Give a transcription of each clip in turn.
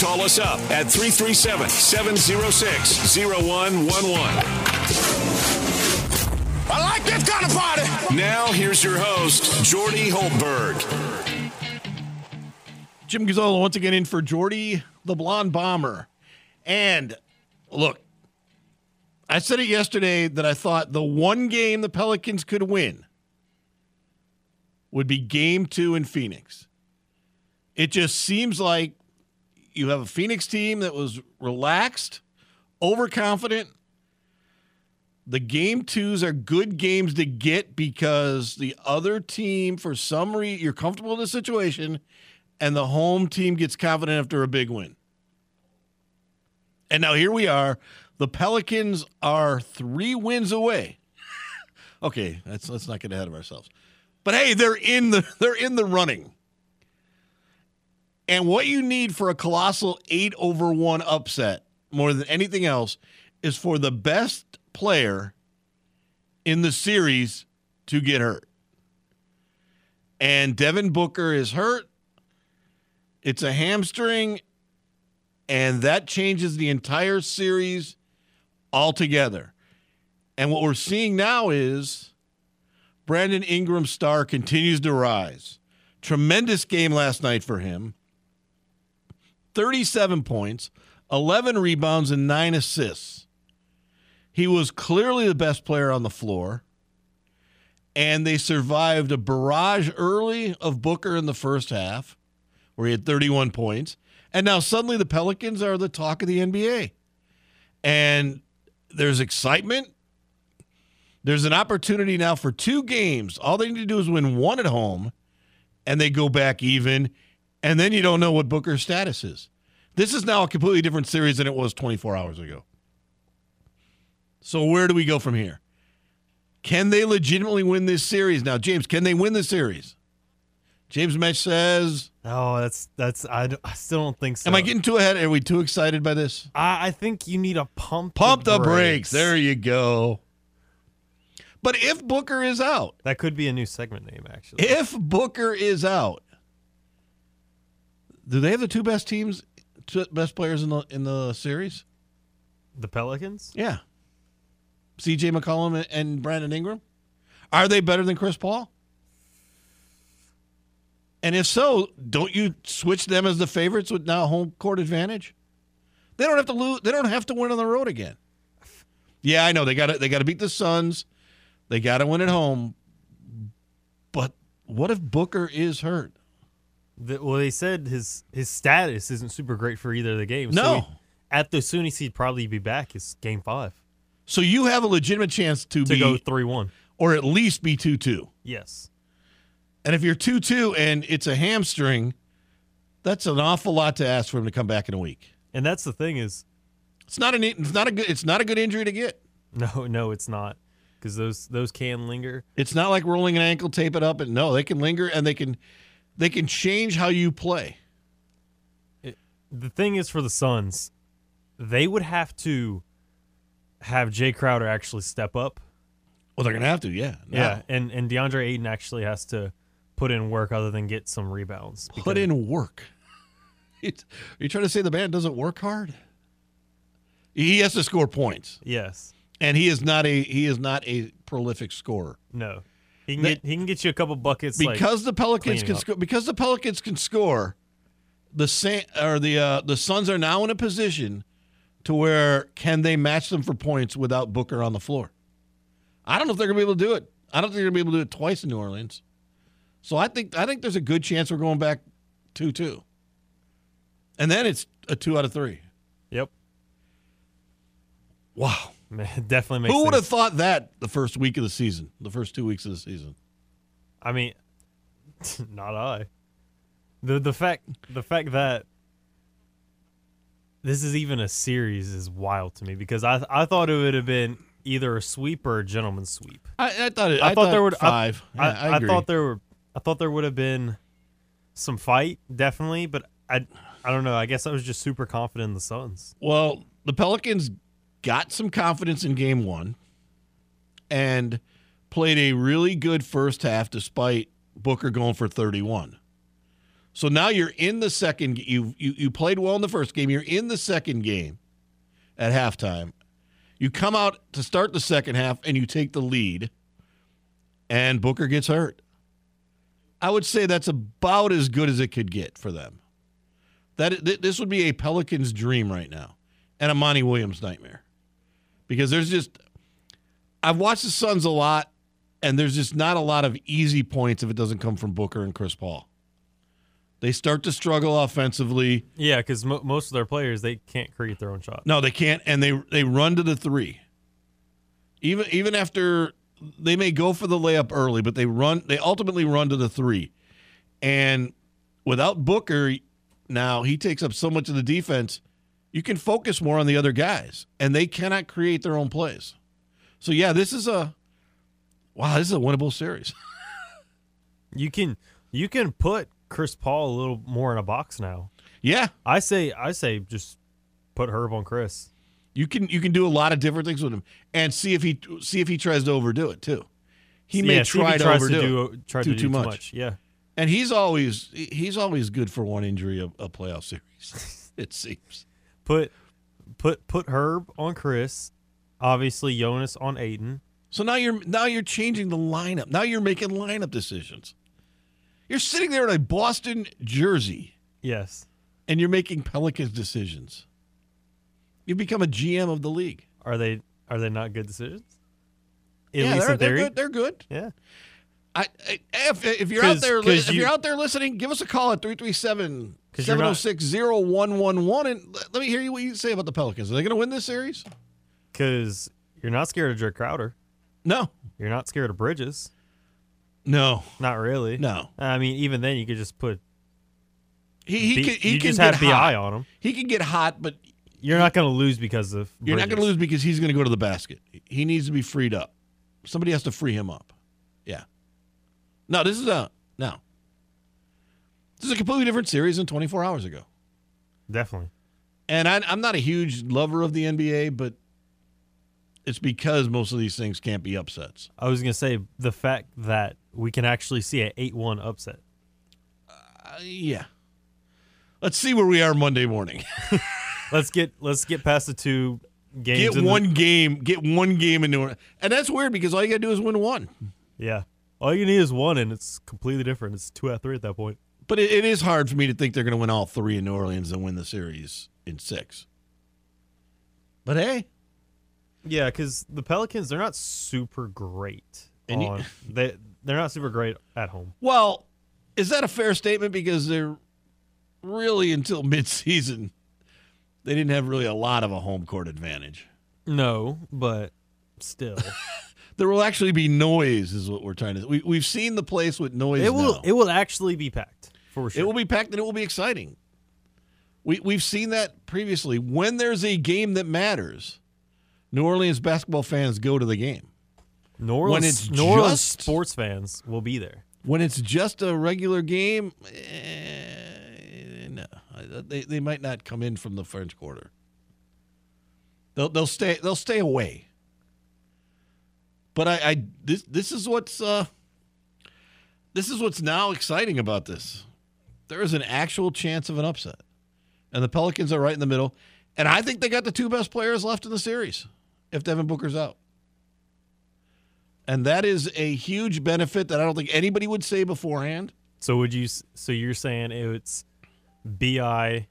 Call us up at 337 706 0111. I like this kind of party. Now, here's your host, Jordy Hultberg. Jim Gazzolo once again in for Jordy, the blonde bomber. And look, I said it yesterday that I thought the one game the Pelicans could win would be game two in Phoenix. It just seems like you have a Phoenix team that was relaxed, overconfident. The game twos are good games to get because the other team, for some reason, you're comfortable in the situation, and the home team gets confident after a big win. And now here we are. The Pelicans are three wins away. okay, let's let's not get ahead of ourselves. But hey, they're in the they're in the running. And what you need for a colossal eight over one upset, more than anything else, is for the best player in the series to get hurt. And Devin Booker is hurt. It's a hamstring, and that changes the entire series altogether. And what we're seeing now is Brandon Ingram's star continues to rise. Tremendous game last night for him. 37 points, 11 rebounds, and nine assists. He was clearly the best player on the floor. And they survived a barrage early of Booker in the first half, where he had 31 points. And now suddenly the Pelicans are the talk of the NBA. And there's excitement. There's an opportunity now for two games. All they need to do is win one at home, and they go back even and then you don't know what Booker's status is. This is now a completely different series than it was 24 hours ago. So where do we go from here? Can they legitimately win this series now, James? Can they win the series? James Mesh says. Oh, that's that's. I, I still don't think so. Am I getting too ahead? Are we too excited by this? I, I think you need a pump. Pump the, the brakes. brakes. There you go. But if Booker is out, that could be a new segment name, actually. If Booker is out, do they have the two best teams, two best players in the in the series? The Pelicans. Yeah. C.J. McCollum and Brandon Ingram. Are they better than Chris Paul? And if so, don't you switch them as the favorites with now home court advantage? They don't have to lose. They don't have to win on the road again. Yeah, I know they got to they got to beat the Suns. They got to win at home. But what if Booker is hurt? The, well, they said his his status isn't super great for either of the games. No. So at the soonest he'd probably be back is game five. So you have a legitimate chance to, to be, go three one, or at least be two two. Yes. And if you're two two and it's a hamstring, that's an awful lot to ask for him to come back in a week. And that's the thing is, it's not an it's not a good it's not a good injury to get. No, no, it's not because those those can linger. It's not like rolling an ankle, tape it up, and no, they can linger and they can they can change how you play. It, the thing is for the Suns, they would have to have Jae Crowder actually step up. Well, they're gonna have to, yeah, no. yeah, and and DeAndre Ayton actually has to put in work other than get some rebounds. Put in work. Are you trying to say the man doesn't work hard? He has to score points. Yes, and he is not a he is not a prolific scorer. No, he can get he can get you a couple buckets because like the Pelicans can score. Because the Pelicans can score. The San, or the uh, the Suns are now in a position to where can they match them for points without Booker on the floor? I don't know if they're going to be able to do it. I don't think they're going to be able to do it twice in New Orleans. So I think I think there's a good chance we're going back two two, and then it's a two out of three. Yep. Wow. Definitely makes. Who would have thought that the first week of the season, the first two weeks of the season? I mean, not I. the the fact the fact that this is even a series is wild to me because I I thought it would have been either a sweep or a gentleman's sweep. I, I thought it. I, thought, there would five. I, Yeah, I, agree. thought there were. I thought there would have been some fight, definitely, but I. I don't know. I guess I was just super confident in the Suns. Well, the Pelicans got some confidence in game one and played a really good first half despite Booker going for 31. So now you're in the second you you you played well in the first game, you're in the second game at halftime. You come out to start the second half and you take the lead and Booker gets hurt. I would say that's about as good as it could get for them. That th- this would be a Pelicans dream right now, and a Monty Williams nightmare, because there's just I've watched the Suns a lot, and there's just not a lot of easy points if it doesn't come from Booker and Chris Paul. They start to struggle offensively. Yeah, because mo- most of their players they can't create their own shot. No, they can't, and they they run to the three. Even even after they may go for the layup early, but they run. They ultimately run to the three, and without Booker, now he takes up so much of the defense. You can focus more on the other guys, and they cannot create their own plays. So yeah, this is a wow. This is a winnable series. You can you can put Chris Paul a little more in a box now. yeah, I say I say just put Herb on Chris. you can you can do a lot of different things with him, and see if he see if he tries to overdo it too. He may yeah, try to overdo to it. do try to do too too much. much. Yeah. And he's always he's always good for one injury a, a playoff series. it seems. Put put put Herb on Chris. Obviously Jonas on Ayton. So now you're now you're changing the lineup. Now you're making lineup decisions. You're sitting there in a Boston jersey Yes. and you're making Pelicans decisions. You've become a GM of the league. Are they are they not good decisions? At yeah, least they're, they're good. They're good. Yeah. I, I if, if you're out there if you- are out there listening, give us a call at 337 'Cause you're not- 706-0111 and let, let me hear you what you say about the Pelicans. Are they going to win this series? Because you're not scared of Dirk Crowder. No. You're not scared of Bridges. No. Not really. No. I mean, even then, you could just put. He he B- can he you can just have the eye on him. He can get hot, but You're not going to lose because of. you're not going to lose because he's going to go to the basket. He needs to be freed up. Somebody has to free him up. Yeah. No, this is a no. This is a completely different series than 24 hours ago. Definitely. And I, I'm not a huge lover of the NBA, but it's because most of these things can't be upsets. I was going to say the fact that we can actually see an 8 1 upset. Uh, yeah. Let's see where we are Monday morning. Let's get let's get past the two games. get in the- one game. Get one game into it, and that's weird because all you got to do is win one. yeah. All you need is one, and it's completely different. It's two out of three at that point. But it, it is hard for me to think they're going to win all three in New Orleans and win the series in six. But hey, Yeah, because the Pelicans they're not super great. And you- on, they they're not super great at home. well, is that a fair statement? Because they're really until midseason, they didn't have really a lot of a home court advantage. No, but still, There will actually be noise, is what we're trying to. We, we've seen the place with noise. it will now. it will actually be packed for sure. It will be packed and it will be exciting. We we've seen that previously. When there's a game that matters, New Orleans basketball fans go to the game. New Orleans, it's New Orleans just- sports fans will be there. When it's just a regular game, eh, no, they they might not come in from the French Quarter. They'll they'll stay they'll stay away. But I, I this this is what's uh this is what's now exciting about this. There is an actual chance of an upset. And the Pelicans are right in the middle. And I think they got the two best players left in the series if Devin Booker's out. And that is a huge benefit that I don't think anybody would say beforehand. So would you? So you're saying it's Bi,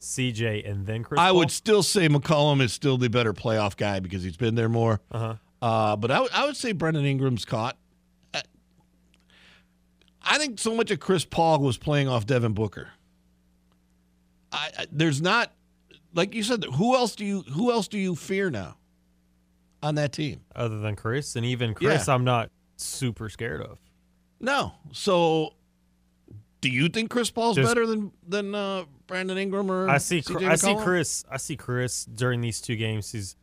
CJ, and then Chris? I Paul? would still say McCollum is still the better playoff guy because he's been there more. Uh-huh. Uh, but I would- say Brandon Ingram's caught. Uh, I think so much of Chris Paul was playing off Devin Booker. I, I there's not like you said. Who else do you who else do you fear now on that team? other than Chris, and even Chris, Yeah. I'm not super scared of. No. So, do you think Chris Paul's Just- better than than uh, Brandon Ingram or I see. I see Chris. I see Chris during these two games. He's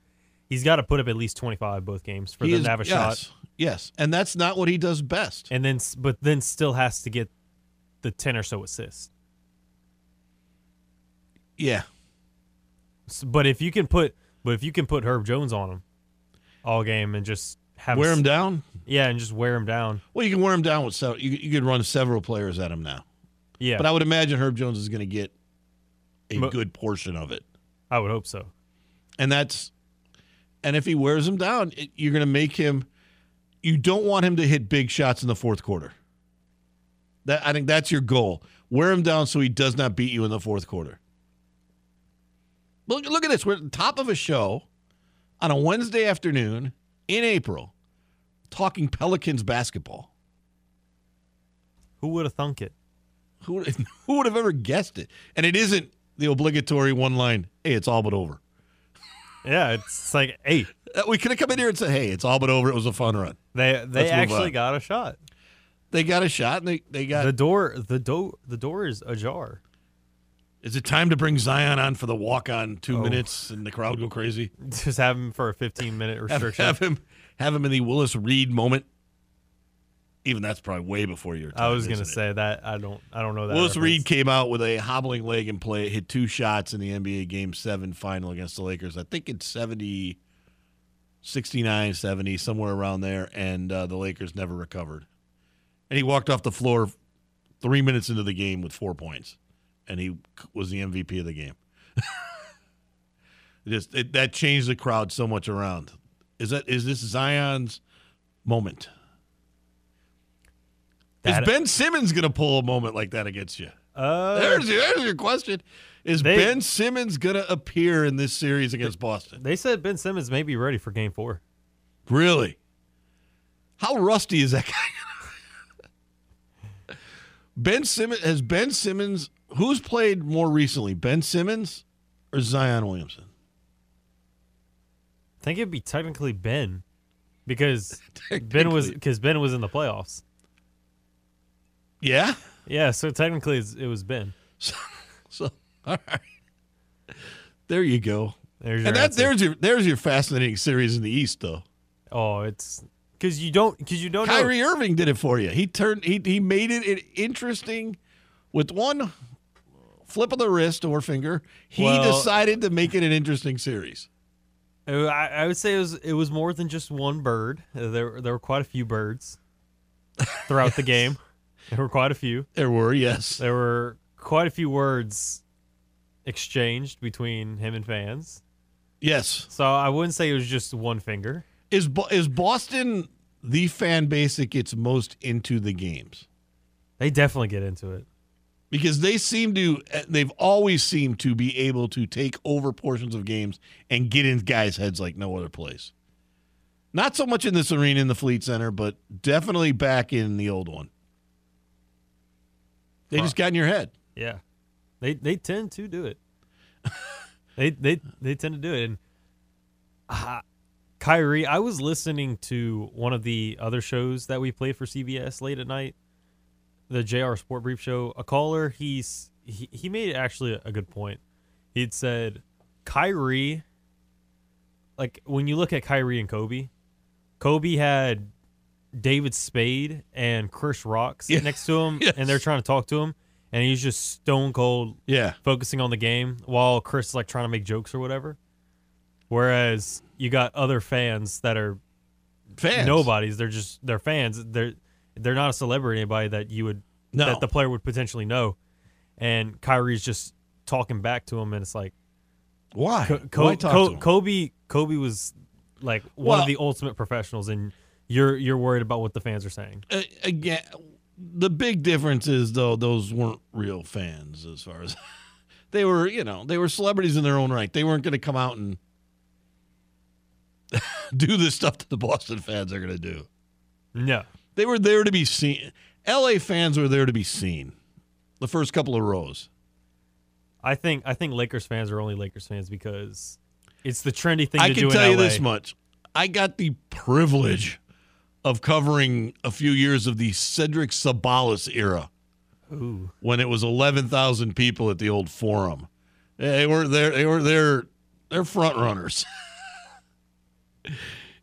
He's got to put up at least 25 both games for He them is- to have a yes, shot. Yes, and that's not what he does best. And then, but then still has to get the 10 or so assists. yeah, But if you can put, but if you can put Herb Jones on him all game and just have wear s- him down. yeah, and just wear him down, Well, you can wear him down with several. You, you could run several players at him now. yeah, But I would imagine Herb Jones is going to get a Mo- good portion of it, I would hope so. and that's. And if he wears him down, it, you're going to make him. You don't want him to hit big shots in the fourth quarter. That I think that's your goal. Wear him down so he does not beat you in the fourth quarter. Look, look at this. We're at the top of a show on a Wednesday afternoon in April, talking Pelicans basketball. Who would have thunk it? Who who would have ever guessed it? And it isn't the obligatory one line, hey, it's all but over. Yeah, it's like, hey, Uh, We could have come in here and said, hey, it's all but over. It was a fun run. they Let's they actually got a shot. They got a shot and they, they got. The door, the door, the door is ajar. is it time to bring Zion on for the walk on two Oh. minutes and the crowd go crazy? Just have him for a 15 minute Have, restriction. have him have him in the Willis Reed moment. Even that's probably way before your time. I was gonna say that I don't I don't know that. Willis reference. Reed came out with a hobbling leg and play hit two shots in the NBA Game 7 final against the Lakers. I think it's 70 69 70 somewhere around there and uh, the Lakers never recovered. And he walked off the floor 3 minutes into the game with 4 points and he was the MVP of the game. Just it, that changed the crowd so much around. Is that is this Zion's moment? That- is Ben Simmons going to pull a moment like that against you? Uh, There's your, there's your question. Is They- Ben Simmons going to appear in this series against Boston? they said Ben Simmons may be ready for Game Four. Really? How rusty is that guy? ben Simmons has Ben Simmons. Who's played more recently, Ben Simmons or Zion Williamson? I think it'd be technically Ben, because Ben was because Ben was in the playoffs. Yeah. Yeah, so technically it's- it was Ben. So all right, there you go. There's your And that answer. there's your there's your fascinating series in the East, though. oh, it's because you don't because you don't know. Kyrie Irving did it for you. He turned he he made it interesting with one flip of the wrist or finger. He Well- decided to make it an interesting series. I, I would say it was it was more than just one bird. There there were quite a few birds throughout the game. There were quite a few. There were yes. There were quite a few words exchanged between him and fans. Yes. So I wouldn't say it was just one finger. Is Bo- is Boston the fan base that gets most into the games? They definitely get into it. Because they seem to eh, they've always seemed to be able to take over portions of games and get in guys' heads like no other place. Not so much in this arena in the Fleet Center, but definitely back in the old one. They just got in your head. Yeah, they they tend to do it. they they they tend to do it. And uh, Kyrie, I was listening to one of the other shows that we play for CBS late at night, the JR Sport Brief show. A caller, he's he, he made actually a good point. He'd said Kyrie, like when you look at Kyrie and Kobe, Kobe had David Spade and Chris Rock sitting Yeah. next to him, Yes. and they're trying to talk to him, and he's just stone cold Yeah. focusing on the game while Chris is like trying to make jokes or whatever. Whereas you got other fans that are Fans. nobodies. They're just they're fans. They're they're not a celebrity, anybody that you would No. that the player would potentially know. And Kyrie's just talking back to him, and it's like Why? Co- Co- Why talk Co- to him? Kobe Kobe was like one Well- of the ultimate professionals, and you're you're worried about what the fans are saying. Uh, again, the big difference is though those weren't real fans as far as they were. You know, they were celebrities in their own right. They weren't going to come out and do the stuff that the Boston fans are going to do. No, They were there to be seen. L.A. fans were there to be seen. The first couple of rows. I think I think Lakers fans are only Lakers fans because it's the trendy thing I to can tell you this much: I got the privilege of covering a few years of the Cedric Ceballos era. Ooh. when it was 11,000 people at the old forum. They were there. They were there. They're front runners.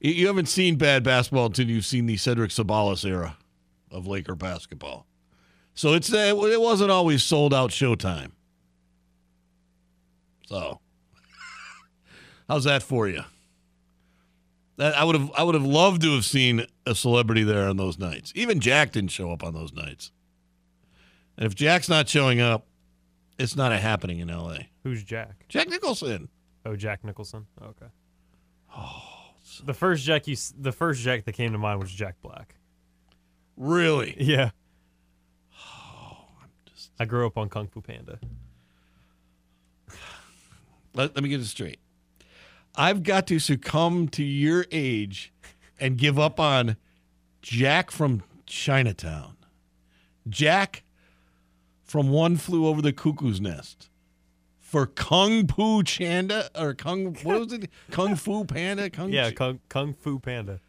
You- You haven't seen bad basketball until you've seen the Cedric Ceballos era of Laker basketball. So it's uh, it wasn't always sold out Showtime. So, how's that for you? I would have I would have loved to have seen a celebrity there on those nights. Even Jack didn't show up on those nights. And if Jack's not showing up, it's not a happening in L.A. Who's Jack? Jack Nicholson. Oh, Jack Nicholson. Okay. Oh. the first Jack you, the first Jack that came to mind was Jack Black. Really? Yeah. Oh, I grew up on Kung Fu Panda. let, let me get this straight. I've got to succumb to your age and give up on Jack from Chinatown, Jack from One Flew Over the Cuckoo's Nest, for Kung Fu Chanda or Kung what was it? Kung Fu Panda? Kung Yeah, Kung, Kung Fu Panda.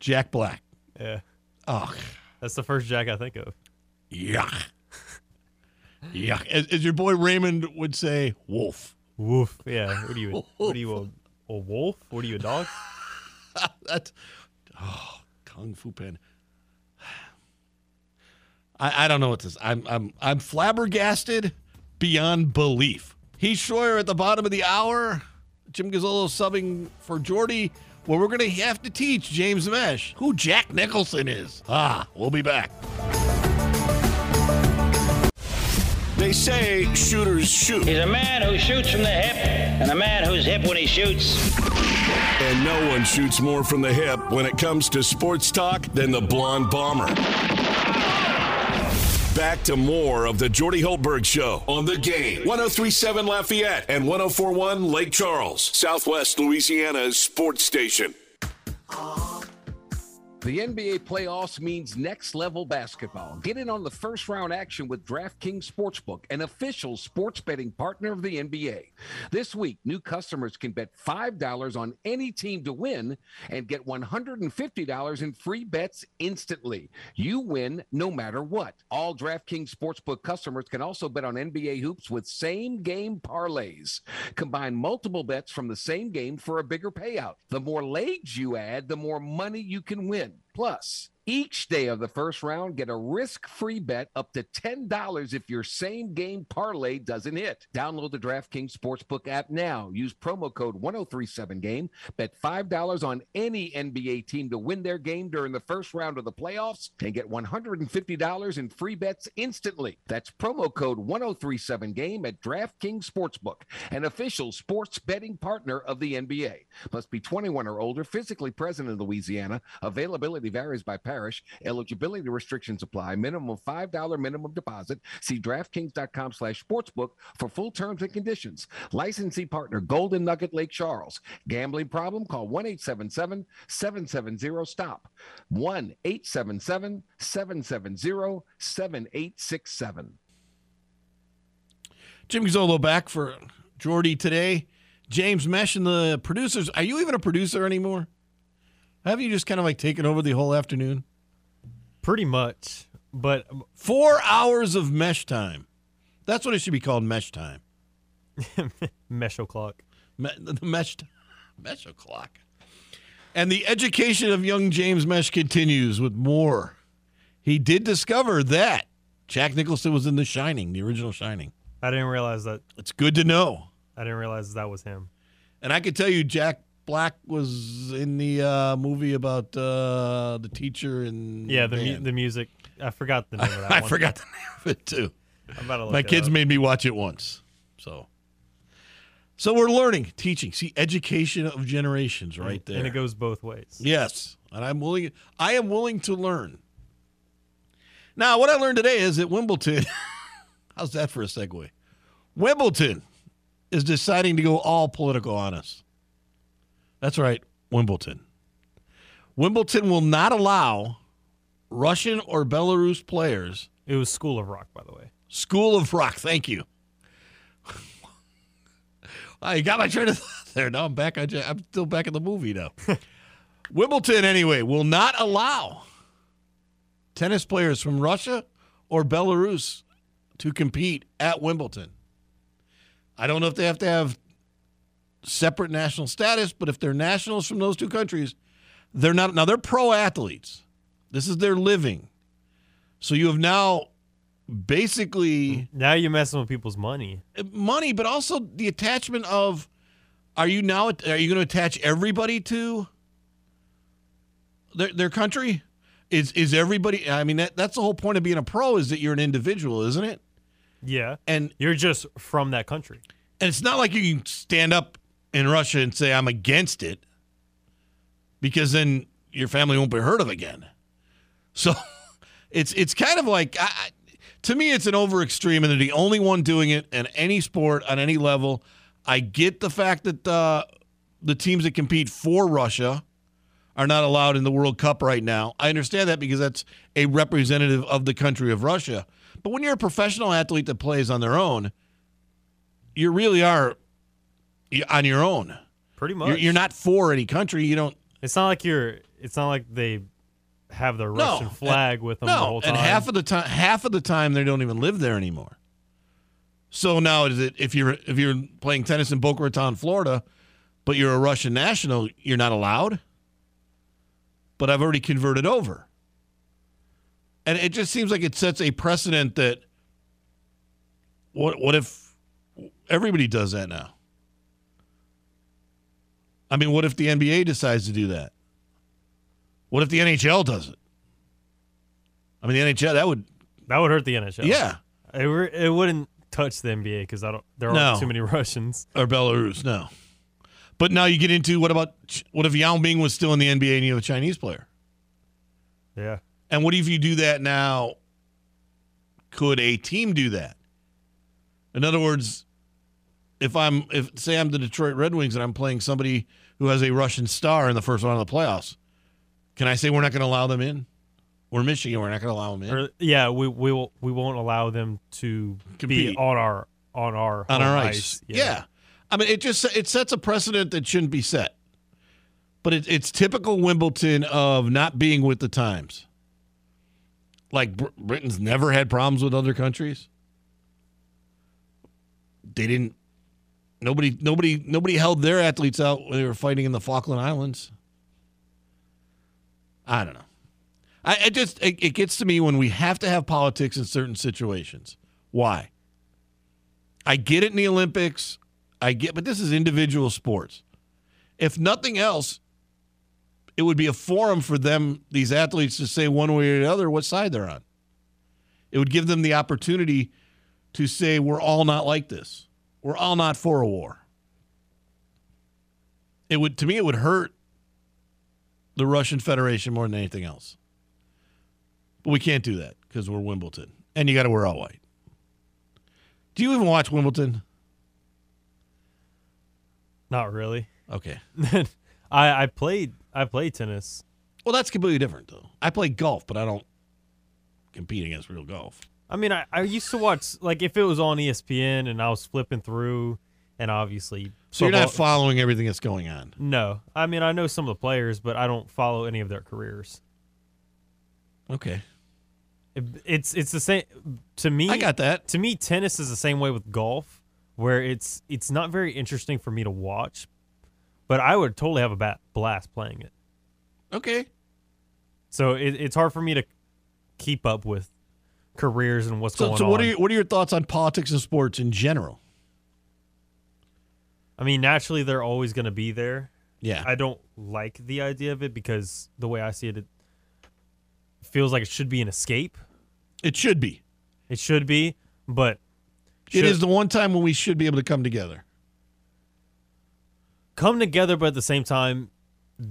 Jack Black. Yeah. Oh, That's the first Jack I think of. yuck, yuck. As, as your boy Raymond would say, wolf. Woof. Yeah. What do you? What do you? A, a wolf? What are you? A dog? That's oh, Kung Fu Panda. I, I don't know what this. I'm I'm I'm flabbergasted beyond belief. Heath Schroyer at the bottom of the hour. Jim Gazzolo subbing for Jordy. Well, we're gonna have to teach James Mesh who Jack Nicholson is. Ah, we'll be back. They say shooters shoot, He's a man who shoots from the hip and a man who's hip when he shoots. and no one shoots more from the hip when it comes to sports talk than the blonde bomber. Back to more of the Jordy Hultberg Show on the game. 1037 Lafayette and 1041 Lake Charles, Southwest Louisiana's sports station. The NBA playoffs means next level basketball. Get in on the first round action with DraftKings Sportsbook, an official sports betting partner of the NBA. This week, new customers can bet $5 on any team to win and get $150 in free bets instantly. You win no matter what. All DraftKings Sportsbook customers can also bet on NBA hoops with same game parlays. Combine multiple bets from the same game for a bigger payout. The more legs you add, the more money you can win. Plus, each day of the first round, get a risk free bet up to $10 if your same game parlay doesn't hit. Download the DraftKings Sportsbook app now. Use promo code 1037game. Bet $5 on any NBA team to win their game during the first round of the playoffs and get $150 in free bets instantly. That's promo code 1037game at DraftKings Sportsbook, an official sports betting partner of the NBA. Must be 21 or older, physically present in Louisiana. Availability varies by parish. Eligibility restrictions apply. Minimum $5 minimum deposit. See DraftKings.com slash sportsbook for full terms and conditions. Licensee partner Golden Nugget Lake Charles. Gambling problem? Call 1-877-770-STOP. 1-877-770-7867. Jim Gazzolo back for Jordy today. James Mesh and the producers. Are you even a producer anymore? Have you just kind of like taken over the whole afternoon? Pretty much. But Four hours of mesh time. That's what it should be called, mesh time. mesh o'clock. Me- the mesh, mesh o'clock. And the education of young James Mesh continues with more. He did discover that Jack Nicholson was in The Shining, the original Shining. I didn't realize that. It's good to know. I didn't realize that was him. And I could tell you, Jack Black was in the uh, movie about uh, the teacher and Yeah, the mu- the music. I forgot the name of that I one. forgot the name of it too. I'm about to look My kids up. made me watch it once. So So we're learning, teaching. See, education of generations right there. and it goes both ways. Yes, and I'm willing. I am willing to learn. Now, what I learned today is that Wimbledon. how's that for a segue? Wimbledon is deciding to go all political on us. That's right, Wimbledon. Wimbledon will not allow Russian or Belarus players. It was School of Rock, by the way. School of Rock. Thank you. I got my train of thought there. Now I'm back. On, I'm still back in the movie now. Wimbledon, anyway, will not allow tennis players from Russia or Belarus to compete at Wimbledon. I don't know if they have to have separate national status, but if they're nationals from those two countries, they're not. Now they're pro athletes. This is their living. So you have now basically Now you're messing with people's money. money, but also the attachment of are you now are you going to attach everybody to their their country? Is is everybody? I mean, that, that's the whole point of being a pro is that you're an individual, isn't it? Yeah. And You're just from that country. and it's not like you can stand up in Russia and say I'm against it, because then your family won't be heard of again. So it's it's kind of like I, to me it's an over extreme, and they're the only one doing it in any sport on any level. I get the fact that uh, the teams that compete for Russia are not allowed in the World Cup right now. I understand that because that's a representative of the country of Russia. But when you're a professional athlete that plays on their own, you really are on your own. Pretty much. You're, you're not for any country. You don't. It's not like you're. It's not like they have the Russian and- flag with them the whole time. and half of the time, half of the time they don't even live there anymore. So now is it if you're if you're playing tennis in Boca Raton, Florida, but you're a Russian national, you're not allowed. But I've already converted over, and it just seems like it sets a precedent that. What what if everybody does that now? I mean, what if the NBA decides to do that? What if the NHL does it? I mean, the NHL that would that would hurt the NHL. yeah, It, re- it wouldn't touch the NBA because I don't. There aren't No. too many Russians. or Belarus, no. But now you get into what about what if Yao Ming was still in the NBA and you have a Chinese player? Yeah. And what if you do that now? Could a team do that? In other words, if I'm if say I'm the Detroit Red Wings and I'm playing somebody who has a Russian star in the first round of the playoffs, can I say we're not going to allow them in? We're Michigan, we're not going to allow them in Or yeah, we we will we won't allow them to Compete. be on our on our on our ice. Yeah. I mean, it just it sets a precedent that shouldn't be set. But it, it's typical Wimbledon of not being with the times. Like Britain's never had problems with other countries. They didn't. Nobody, nobody, nobody held their athletes out when they were fighting in the Falkland Islands. I don't know. I it just it, it gets to me when we have to have politics in certain situations. Why? I get it in the Olympics. I get, but this is individual sports. If nothing else, it would be a forum for them, these athletes, to say one way or the other what side they're on. It would give them the opportunity to say, we're all not like this. We're all not for a war. It would, to me, it would hurt the Russian Federation more than anything else. But we can't do that because we're Wimbledon. And you got to wear all white. Do you even watch Wimbledon? Not really. Okay. I I played I played tennis. Well, that's completely different, though. I play golf, but I don't compete against real golf. I mean, I, I used to watch like if it was on ESPN and I was flipping through, and obviously. So you're not following everything that's going on. No, I mean I know some of the players, but I don't follow any of their careers. Okay. It, it's it's the same to me. I got that. To me, tennis is the same way with golf, where it's it's not very interesting for me to watch, but I would totally have a bat, blast playing it. Okay. So it, it's hard for me to keep up with careers and what's So, going so on. what are your, what are your thoughts on politics and sports in general? I mean, naturally, they're always going to be there. Yeah. I don't like the idea of it because the way I see it, it feels like it should be an escape. it should be. It should be, but It should- is the one time when we should be able to come together. come together, but at the same time,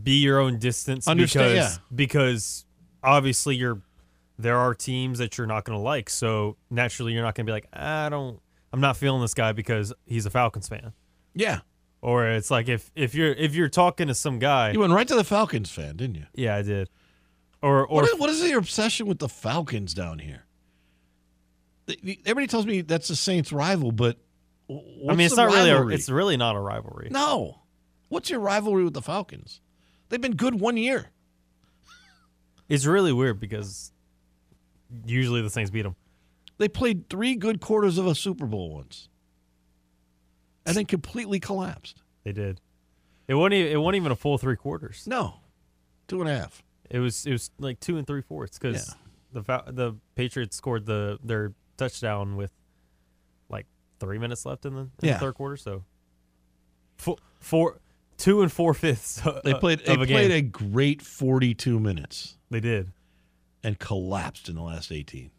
be your own distance. Understand, because, yeah. because obviously you're there are teams that you're not going to like. So naturally, you're not going to be like, I don't, I'm not feeling this guy because he's a Falcons fan. Yeah. Or it's like if if you're if you're talking to some guy, You went right to the Falcons fan, didn't you? yeah, I did. Or or What is, what is your obsession with the Falcons down here? Everybody tells me that's the Saints' rival, but I mean, it's not really a, it's really not a rivalry. no. What's your rivalry with the Falcons? They've been good one year. It's really weird because usually the Saints beat them. They played three good quarters of a Super Bowl once, and then completely collapsed. They did. It wasn't. e- It wasn't even a full three quarters. No, two and a half. It was. It was like two and three fourths because Yeah. the the Patriots scored the their touchdown with like three minutes left in the, in Yeah. the third quarter. So four, four, two and four fifths. They played. They a played game. a great forty-two minutes They did. And collapsed in the last eighteen.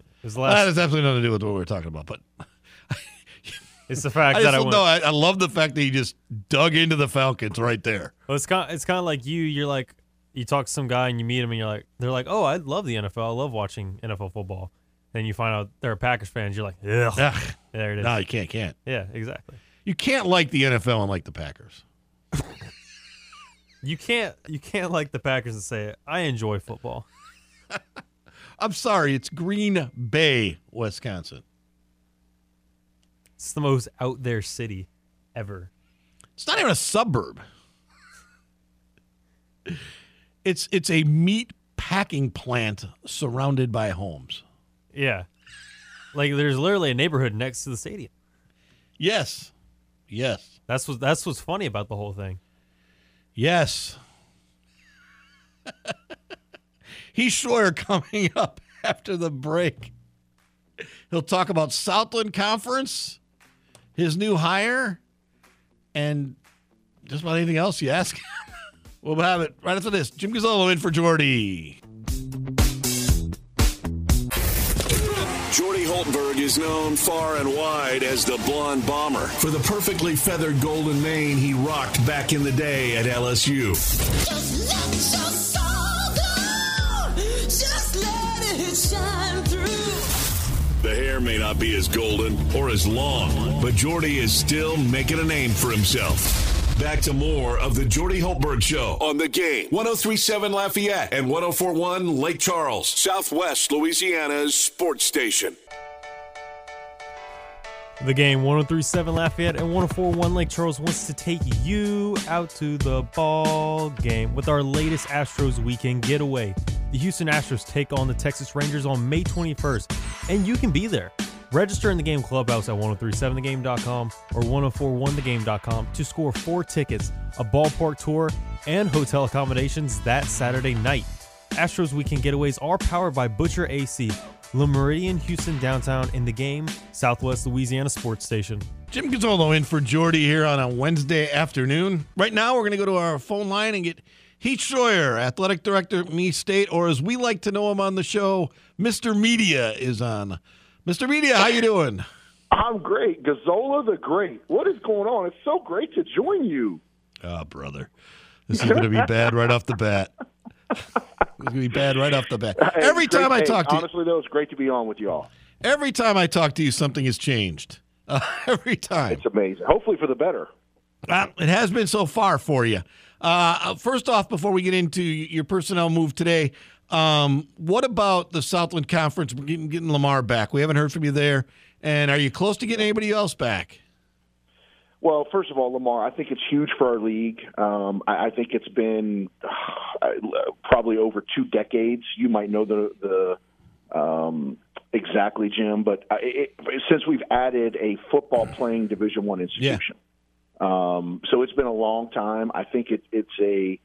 It was the That has absolutely nothing to do with what we're talking about. But it's the fact I that I no. I, I love the fact that he just dug into the Falcons right there. Well, it's kind. It's kind of like you. You're like you talk to some guy and you meet him and you're like, they're like, oh, I love the NFL. I love watching NFL football. And you find out they're Packers fans. You're like, ugh. Ugh. There it is. No, you can't. Can't. Yeah, exactly. You can't like the NFL and like the Packers. You can't. You can't like the Packers and say I enjoy football. I'm sorry. It's Green Bay, Wisconsin. It's the most out there city ever. It's not even a suburb. It's it's a meat packing plant surrounded by homes. Yeah. Like there's literally a neighborhood next to the stadium. Yes. Yes. That's what that's what's funny about the whole thing. Yes. Heath Schroyer coming up after the break. He'll talk about Southland Conference, his new hire, and just about anything else you ask. we'll have it right after this. Jim Gazzolo in for Jordy. Jordy Hultberg is known far and wide as the Blonde Bomber for the perfectly feathered golden mane he rocked back in the day at LSU. Just let your go. Just let it shine through. The hair may not be as golden or as long, but Jordy is still making a name for himself. Back to more of the Jordy Hultberg Show on the game. 1037 Lafayette and 1041 Lake Charles, Southwest Louisiana's sports station. The game 1037 Lafayette and 1041 Lake Charles wants to take you out to the ball game with our latest Astros weekend getaway. The Houston Astros take on the Texas Rangers on May 21st, and you can be there. Register in the game clubhouse at 1037thegame.com or 1041thegame.com to score four tickets, a ballpark tour, and hotel accommodations that Saturday night. Astros weekend getaways are powered by Butcher AC, Le Meridien Houston downtown in the game, Southwest Louisiana Sports Station. Jim Gazzolo in for Jordy here on a Wednesday afternoon. Right now, we're going to go to our phone line and get Heath Schroyer, athletic director at McNeese State, or as we like to know him on the show, Mr. Media is on. Mr. Media, how you doing? I'm great. Gazola the Great. What is going on? It's so great to join you. Oh, brother. This is going to be bad right off the bat. It's going to be bad right off the bat. Hey, Every great- time I hey, talk to you, honestly though, it's great to be on with y'all. every time I talk to you, something has changed. Uh, every time. It's amazing. Hopefully for the better. Uh, it has been so far for you. Uh, first off, before we get into your personnel move today, um, what about the Southland Conference getting, getting Lamar back? We haven't heard from you there. And are you close to getting anybody else back? Well, first of all, Lamar, I think it's huge for our league. Um, I, I think it's been uh, probably over two decades. You might know the the um, exactly, Jim, but I- it, since we've added a football playing Division One institution, um, so it's been a long time. I think it, it's a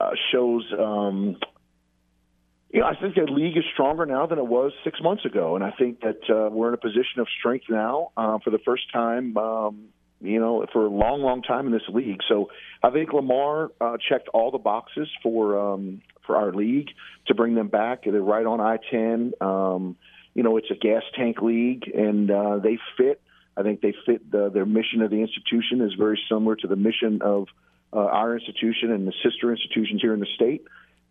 uh, shows. Um, you know, I think the league is stronger now than it was six months ago, and I think that uh, we're in a position of strength now uh, for the first time. Um, you know, for a long, long time in this league. So I think Lamar uh, checked all the boxes for um, for our league to bring them back. They're right on I ten. Um, you know, it's a gas tank league, and uh, they fit. I think they fit the, their mission of the institution is very similar to the mission of uh, our institution and the sister institutions here in the state.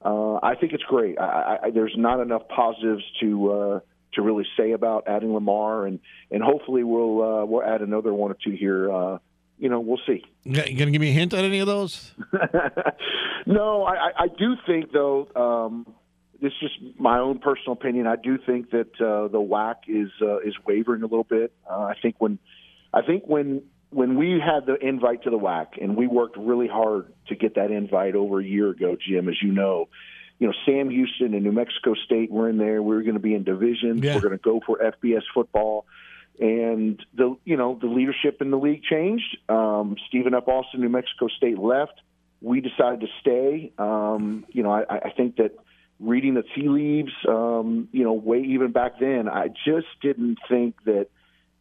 Uh, I think it's great. I, I, there's not enough positives to uh, to really say about adding Lamar, and and hopefully we'll uh, we'll add another one or two here. Uh, you know, we'll see. You to give me a hint on any of those? no, I, I- I do think though. Um, this is just my own personal opinion. I do think that uh, the WAC is uh, is wavering a little bit. Uh, I think when I think when when we had the invite to the WAC, and we worked really hard to get that invite over a year ago, Jim, as you know, you know Sam Houston and New Mexico State were in there. We were going to be in divisions. Yeah. We're going to go for FBS football. and the you know the leadership in the league changed. Um, Stephen F. Austin, New Mexico State left. We decided to stay. Um, you know, I, I think that reading the tea leaves, um, you know, way even back then, I just didn't think that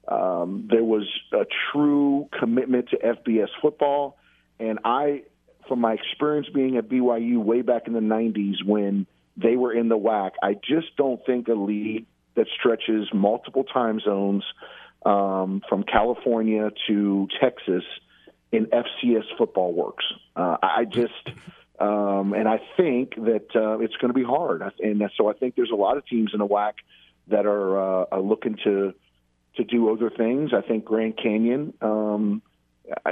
um, there was a true commitment to FBS football. And I, from my experience being at BYU way back in the 90s when they were in the WAC, I just don't think a league that stretches multiple time zones um, from California to Texas in FCS football works. Uh, I just, um, and I think that uh, it's going to be hard. And so I think there's a lot of teams in the WAC that are, uh, are looking to to do other things. I think Grand Canyon, um,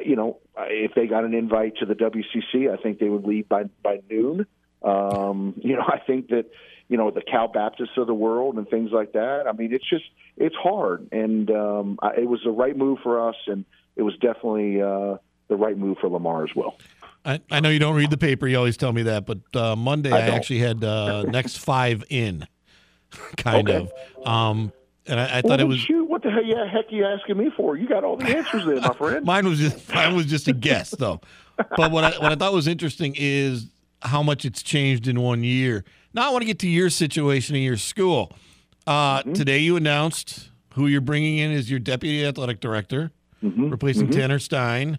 you know, if they got an invite to the WCC, I think they would leave by by noon. Um, you know, I think that you know the Cal Baptists of the world and things like that. I mean, it's just it's hard, and um, I, it was the right move for us, and it was definitely uh, the right move for Lamar as well. I, I know you don't read the paper. You always tell me that, but uh, Monday I I, actually had uh, next five in, kind Okay. of. Um, and I, I Well, thought it was shoot. What the hell, yeah, heck, are you asking me for? You got all the answers there, my friend. mine was just mine was just a guess though. But what I what I thought was interesting is how much it's changed in one year. Now I want to get to your situation in your school. Uh, Mm-hmm. Today you announced who you're bringing in as your deputy athletic director, Mm-hmm. replacing Tanner Stein.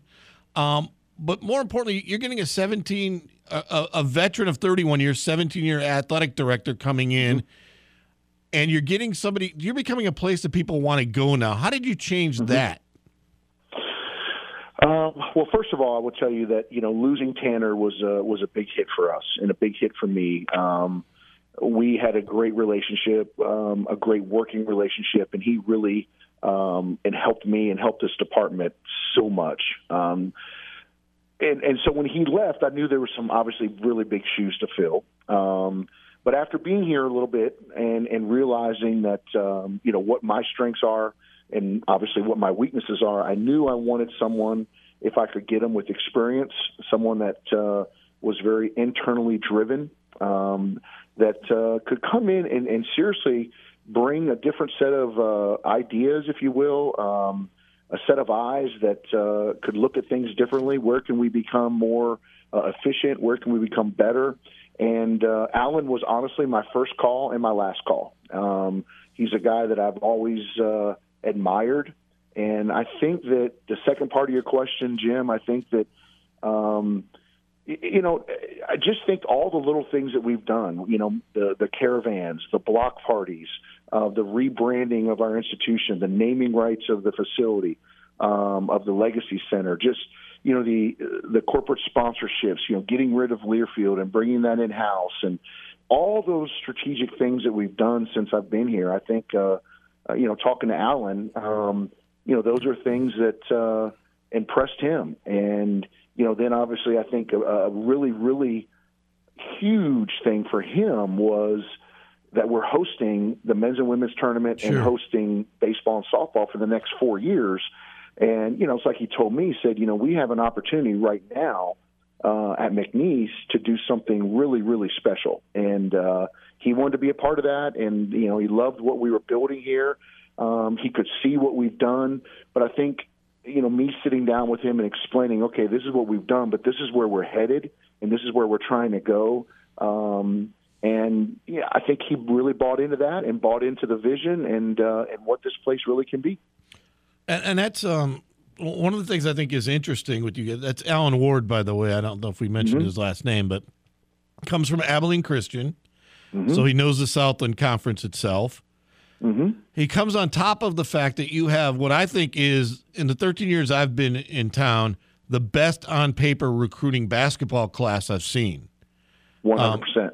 Um, but more importantly, you're getting a 17, a, a, a veteran of 31 years, 17 year athletic director coming in, Mm-hmm. And you're getting somebody. You're becoming a place that people want to go now. How did you change Mm-hmm. that? Uh, well, first of all, I will tell you that you know losing Tanner was a, was a big hit for us and a big hit for me. Um, we had a great relationship, um, a great working relationship, and he really um, and helped me and helped this department so much. Um, and and so when he left, I knew there were some obviously really big shoes to fill. Um, but after being here a little bit and and realizing that um, you know what my strengths are and obviously what my weaknesses are, I knew I wanted someone if I could get them with experience, someone that uh, was very internally driven, um, that uh, could come in and, and seriously bring a different set of uh, ideas, if you will. Um, a set of eyes that uh, could look at things differently. Where can we become more uh, efficient? Where can we become better? And uh, Alan was honestly my first call and my last call. Um, he's a guy that I've always uh, admired. And I think that the second part of your question, Jim, I think that, um, you know, I just think all the little things that we've done, you know, the, the caravans, the block parties, uh, the rebranding of our institution, the naming rights of the facility, um, of the Legacy Center, just you know the the corporate sponsorships, you know, getting rid of Learfield and bringing that in house, and all those strategic things that we've done since I've been here. I think uh, uh, you know, talking to Alan, um, you know, those are things that uh, impressed him, and you know, then obviously I think a, a really really huge thing for him was that we're hosting the men's and women's tournament and hosting baseball and softball for the next four years. And, you know, it's like he told me, he said, you know, we have an opportunity right now uh, at McNeese to do something really, really special. And uh, he wanted to be a part of that. And, you know, he loved what we were building here. Um, he could see what we've done. But I think, you know, me sitting down with him and explaining, okay, this is what we've done, but this is where we're headed and this is where we're trying to go. Um, and yeah, I think he really bought into that and bought into the vision and uh, and what this place really can be. And, and that's um, one of the things I think is interesting with you. That's Alan Ward, by the way. I don't know if we mentioned mm-hmm. his last name, but comes from Abilene Christian, mm-hmm. so he knows the Southland Conference itself. Mm-hmm. He comes on top of the fact that you have what I think is, in the 13 years I've been in town, the best on paper recruiting basketball class I've seen. One hundred um, percent.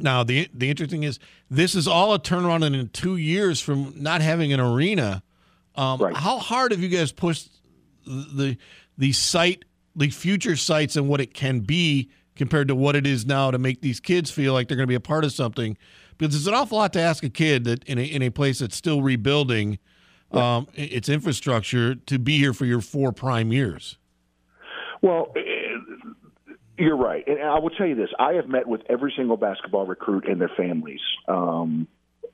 Now the the interesting is this is all a turnaround in two years from not having an arena. Um, Right. How hard have you guys pushed the the site, the future sites, and what it can be compared to what it is now to make these kids feel like they're going to be a part of something? Because it's an awful lot to ask a kid that in a, in a place that's still rebuilding um, its infrastructure to be here for your four prime years. Well, you're right, and I will tell you this: I have met with every single basketball recruit and their families um,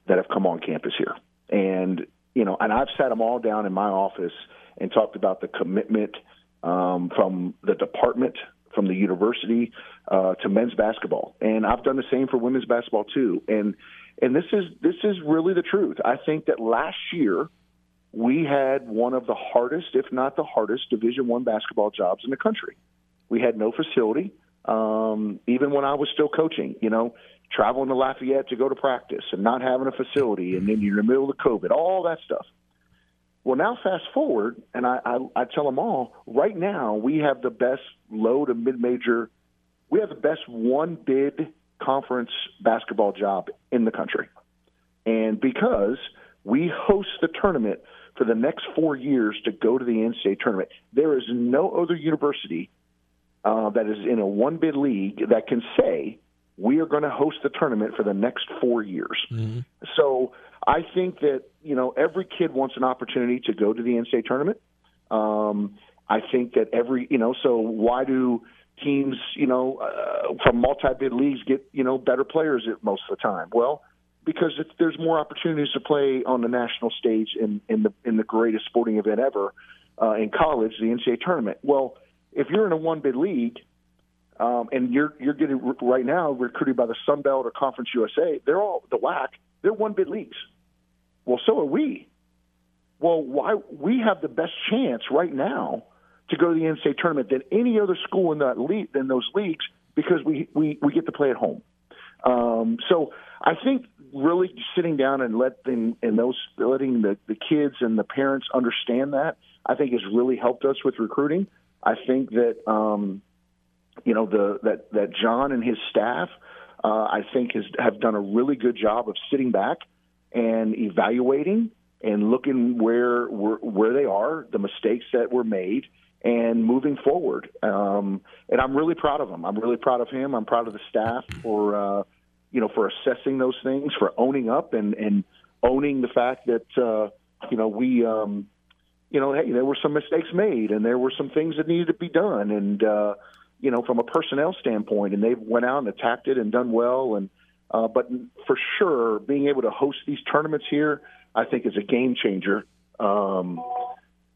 that have come on campus here, and you know, and I've sat them all down in my office and talked about the commitment um, from the department, from the university uh, to men's basketball, and I've done the same for women's basketball too. And and this is this is really the truth. I think that last year we had one of the hardest, if not the hardest, Division One basketball jobs in the country. We had no facility. Um, even when I was still coaching, you know, traveling to Lafayette to go to practice and not having a facility, and then you're in the middle of COVID, all that stuff. Well, now fast forward, and I, I, I tell them all right now we have the best low to mid major, we have the best one bid conference basketball job in the country, and because we host the tournament for the next four years to go to the NCAA tournament, there is no other university uh, that is in a one bid league that can say we are going to host the tournament for the next four years. Mm-hmm. So I think that you know every kid wants an opportunity to go to the NCAA tournament. Um, I think that every you know so why do teams you know uh, from multi bid leagues get you know better players at most of the time? Well, because it's, there's more opportunities to play on the national stage in in the in the greatest sporting event ever uh, in college, the NCAA tournament. Well, if you're in a one bid league um, and you're you're getting right now recruited by the Sun Belt or Conference USA, they're all the WAC. They're one bid leagues. Well, so are we. Well, why we have the best chance right now to go to the NCAA tournament than any other school in that league than those leagues because we we we get to play at home. Um, so I think really sitting down and letting and those letting the, the kids and the parents understand that I think has really helped us with recruiting. I think that um, you know the that that John and his staff uh, I think has have done a really good job of sitting back and evaluating and looking where where, where they are, the mistakes that were made, and moving forward. Um, and I'm really proud of him. I'm really proud of him. I'm proud of the staff for uh, you know for assessing those things, for owning up and and owning the fact that uh, you know we. Um, you know, hey, there were some mistakes made, and there were some things that needed to be done, and uh, you know, from a personnel standpoint, and they've went out and attacked it and done well. And uh, but for sure, being able to host these tournaments here, I think is a game changer. Um,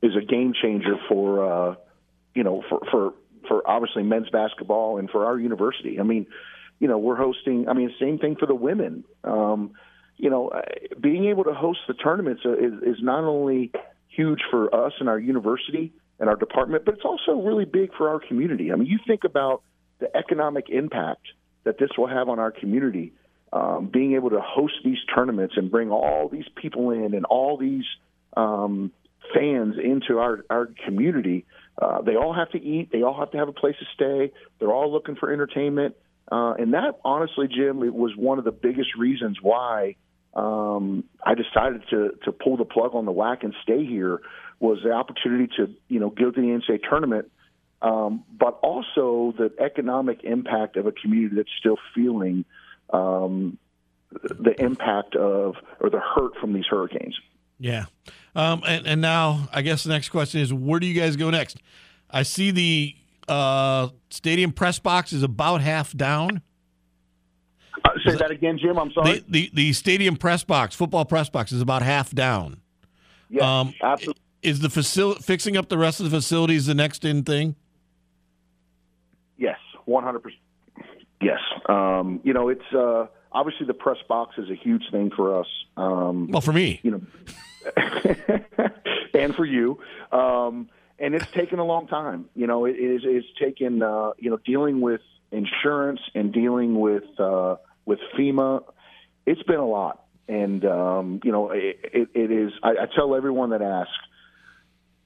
is a game changer for uh, you know for for for obviously men's basketball and for our university. I mean, you know, we're hosting. I mean, same thing for the women. Um, you know, being able to host the tournaments is, is not only huge for us and our university and our department, but it's also really big for our community. I mean, you think about the economic impact that this will have on our community. Um, being able to host these tournaments and bring all these people in and all these um, fans into our, our community, uh, they all have to eat. They all have to have a place to stay. They're all looking for entertainment. Uh, and that, honestly, Jim, it was one of the biggest reasons why um, I decided to to pull the plug on the WAC and stay here was the opportunity to you know go to the NCAA tournament, um, but also the economic impact of a community that's still feeling um, the impact of or the hurt from these hurricanes. Yeah, um, and and now I guess the next question is where do you guys go next? I see the uh, stadium press box is about half down. Uh, say that again, Jim. I'm sorry. The, the the stadium press box, football press box, is about half down. Yeah, Um, absolutely. Is the facility fixing up the rest of the facilities the next in thing? Yes, 100%. Yes. Um, you know, it's uh, obviously the press box is a huge thing for us. Um, Well, for me, you know, and for you. Um, and it's taken a long time. You know, it is it's taken uh, you know dealing with insurance and dealing with uh, with FEMA. It's been a lot, and um, you know, it, it, it is. I, I tell everyone that asks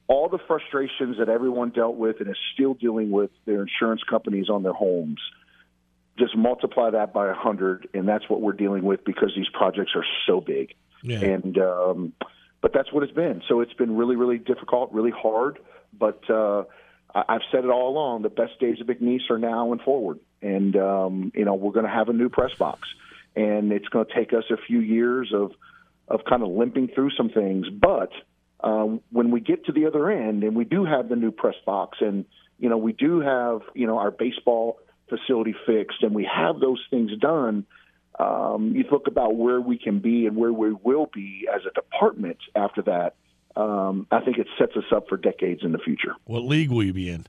all the frustrations that everyone dealt with and is still dealing with their insurance companies on their homes. Just multiply that by a hundred, and that's what we're dealing with because these projects are so big. Yeah. And um, but that's what it's been. So it's been really, really difficult, really hard. But uh, I've said it all along: the best days of McNeese are now and forward. And um, you know, we're going to have a new press box, and it's going to take us a few years of of kind of limping through some things. But uh, when we get to the other end, and we do have the new press box, and you know, we do have you know our baseball facility fixed, and we have those things done. um, you look about where we can be and where we will be as a department after that. Um, I think it sets us up for decades in the future. What league will you be in?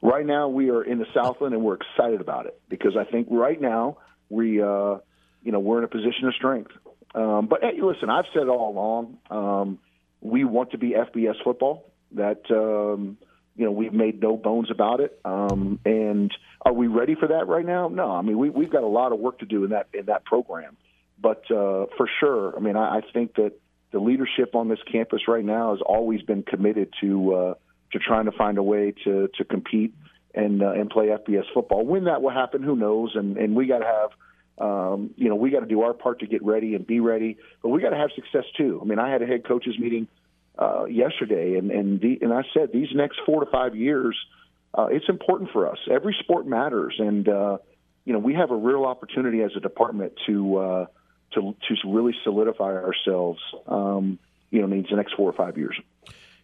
Right now, we are in the Southland, and we're excited about it because I think right now we, uh, you know, we're in a position of strength. Um, but hey, listen, I've said all along. Um, we want to be FBS football. That um, you know, we've made no bones about it. Um, and are we ready for that right now? No. I mean, we, we've got a lot of work to do in that in that program. But uh, for sure, I mean, I, I think that the leadership on this campus right now has always been committed to uh, to trying to find a way to to compete and uh, and play FBS football. When that will happen, who knows? And and we got to have. Um, you know, we got to do our part to get ready and be ready, but we got to have success too. I mean, I had a head coaches meeting uh, yesterday, and and the, and I said these next four to five years, uh, it's important for us. Every sport matters, and uh, you know we have a real opportunity as a department to uh, to to really solidify ourselves. Um, you know, in the next four or five years.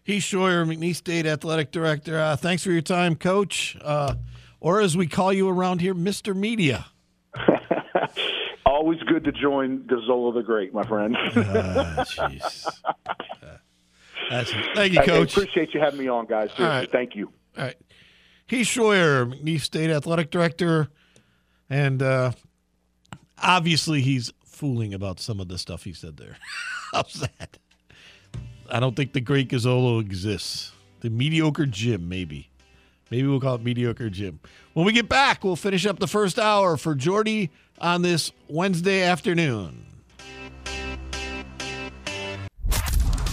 Heath Schroyer, McNeese State Athletic Director. Uh, thanks for your time, Coach, uh, or as we call you around here, Mister Media. Always good to join Gazzolo the Great, my friend. Jeez. That's. Thank you, I- I Coach. appreciate you having me on, guys. Right. Thank you. All right. Heath Schroyer, McNeese State Athletic Director. And uh, obviously, he's fooling about some of the stuff he said there. How's that? I don't think the Great Gazzolo exists. The mediocre Jim, maybe. Maybe we'll call it mediocre Jim. When we get back, we'll finish up the first hour for Jordy on this Wednesday afternoon.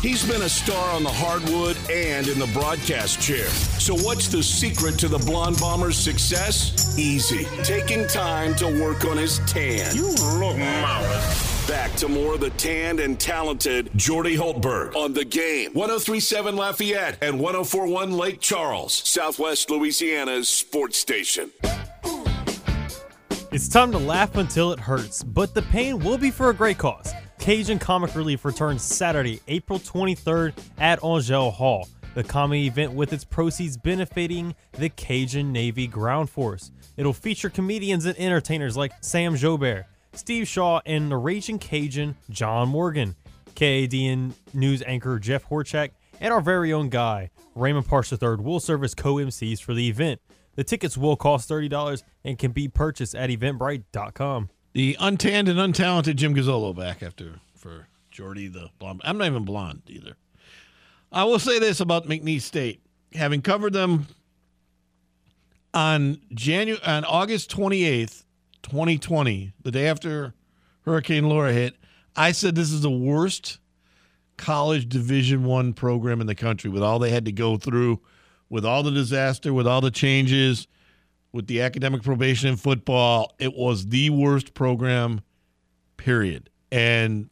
He's been a star on the hardwood and in the broadcast chair. So, what's the secret to the Blonde Bomber's success? Easy. Taking time to work on his tan. You look marvelous. Back to more of the tanned and talented Jordy Hultberg on the game. 1037 Lafayette and 1041 Lake Charles, Southwest Louisiana's sports station. It's time to laugh until it hurts, but the pain will be for a great cause. Cajun Comic Relief returns Saturday, April 23rd at Angelle Hall. The comedy event with its proceeds benefiting the Cajun Navy Ground Force. It'll feature comedians and entertainers like Sam Jobert, Steve Shaw, and the Raging Cajun John Morgan, KADN news anchor Jeff Horchak, and our very own guy, Raymond Parsh III, will serve as co MCs for the event. The tickets will cost $30 and can be purchased at eventbrite.com. The untanned and untalented Jim Gazzolo back after for Jordy the blonde. I'm not even blonde either. I will say this about McNeese State, having covered them on Janu- on August 28th, 2020, the day after Hurricane Laura hit, I said this is the worst college Division 1 program in the country with all they had to go through, with all the disaster, with all the changes with the academic probation in football, it was the worst program, period. And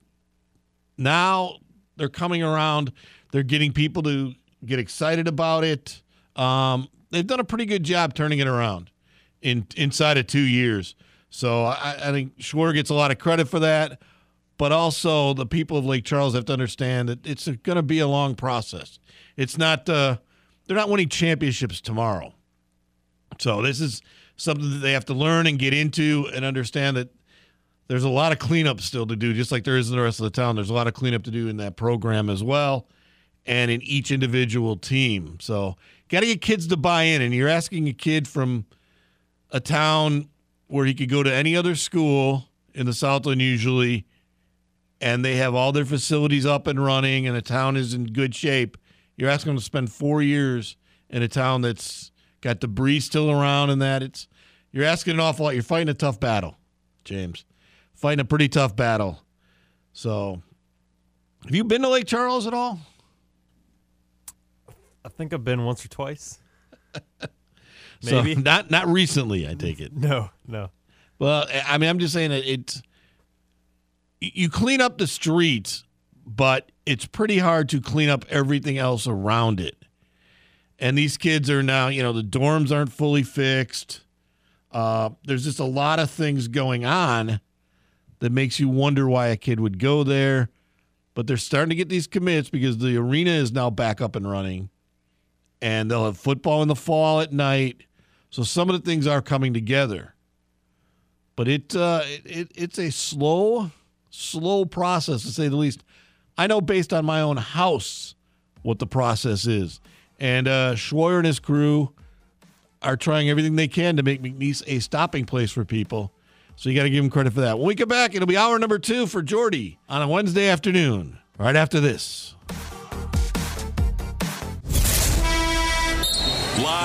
now they're coming around. They're getting people to get excited about it. Um, they've done a pretty good job turning it around in inside of two years. So I, I think Schroyer gets a lot of credit for that. But also, the people of Lake Charles have to understand that it's going to be a long process. It's not, uh, they're not winning championships tomorrow. So this is something that they have to learn and get into and understand that there's a lot of cleanup still to do, just like there is in the rest of the town. There's a lot of cleanup to do in that program as well, and in each individual team. So got to get kids to buy in. And you're asking a kid from a town where he could go to any other school in the Southland usually, and they have all their facilities up and running, and the town is in good shape. You're asking them to spend four years in a town that's got debris still around and that it's you're asking an awful lot. You're fighting a tough battle, James. Fighting a pretty tough battle. So, have you been to Lake Charles at all? I think I've been once or twice. So, Maybe. not not recently. I take it. No, no. Well, I mean, I'm just saying that it's you clean up the streets, but it's pretty hard to clean up everything else around it. And these kids are now, you know, the dorms aren't fully fixed. Uh, there's just a lot of things going on that makes you wonder why a kid would go there. But they're starting to get these commits because the arena is now back up and running. And they'll have football in the fall at night. So some of the things are coming together. but it, uh, it, it it's a slow, slow process to say the least. I know based on my own house what the process is, and uh, and his crew are trying everything they can to make McNeese a stopping place for people. So you got to give him credit for that. When we come back, it'll be hour number two for Jordy on a Wednesday afternoon. Right after this.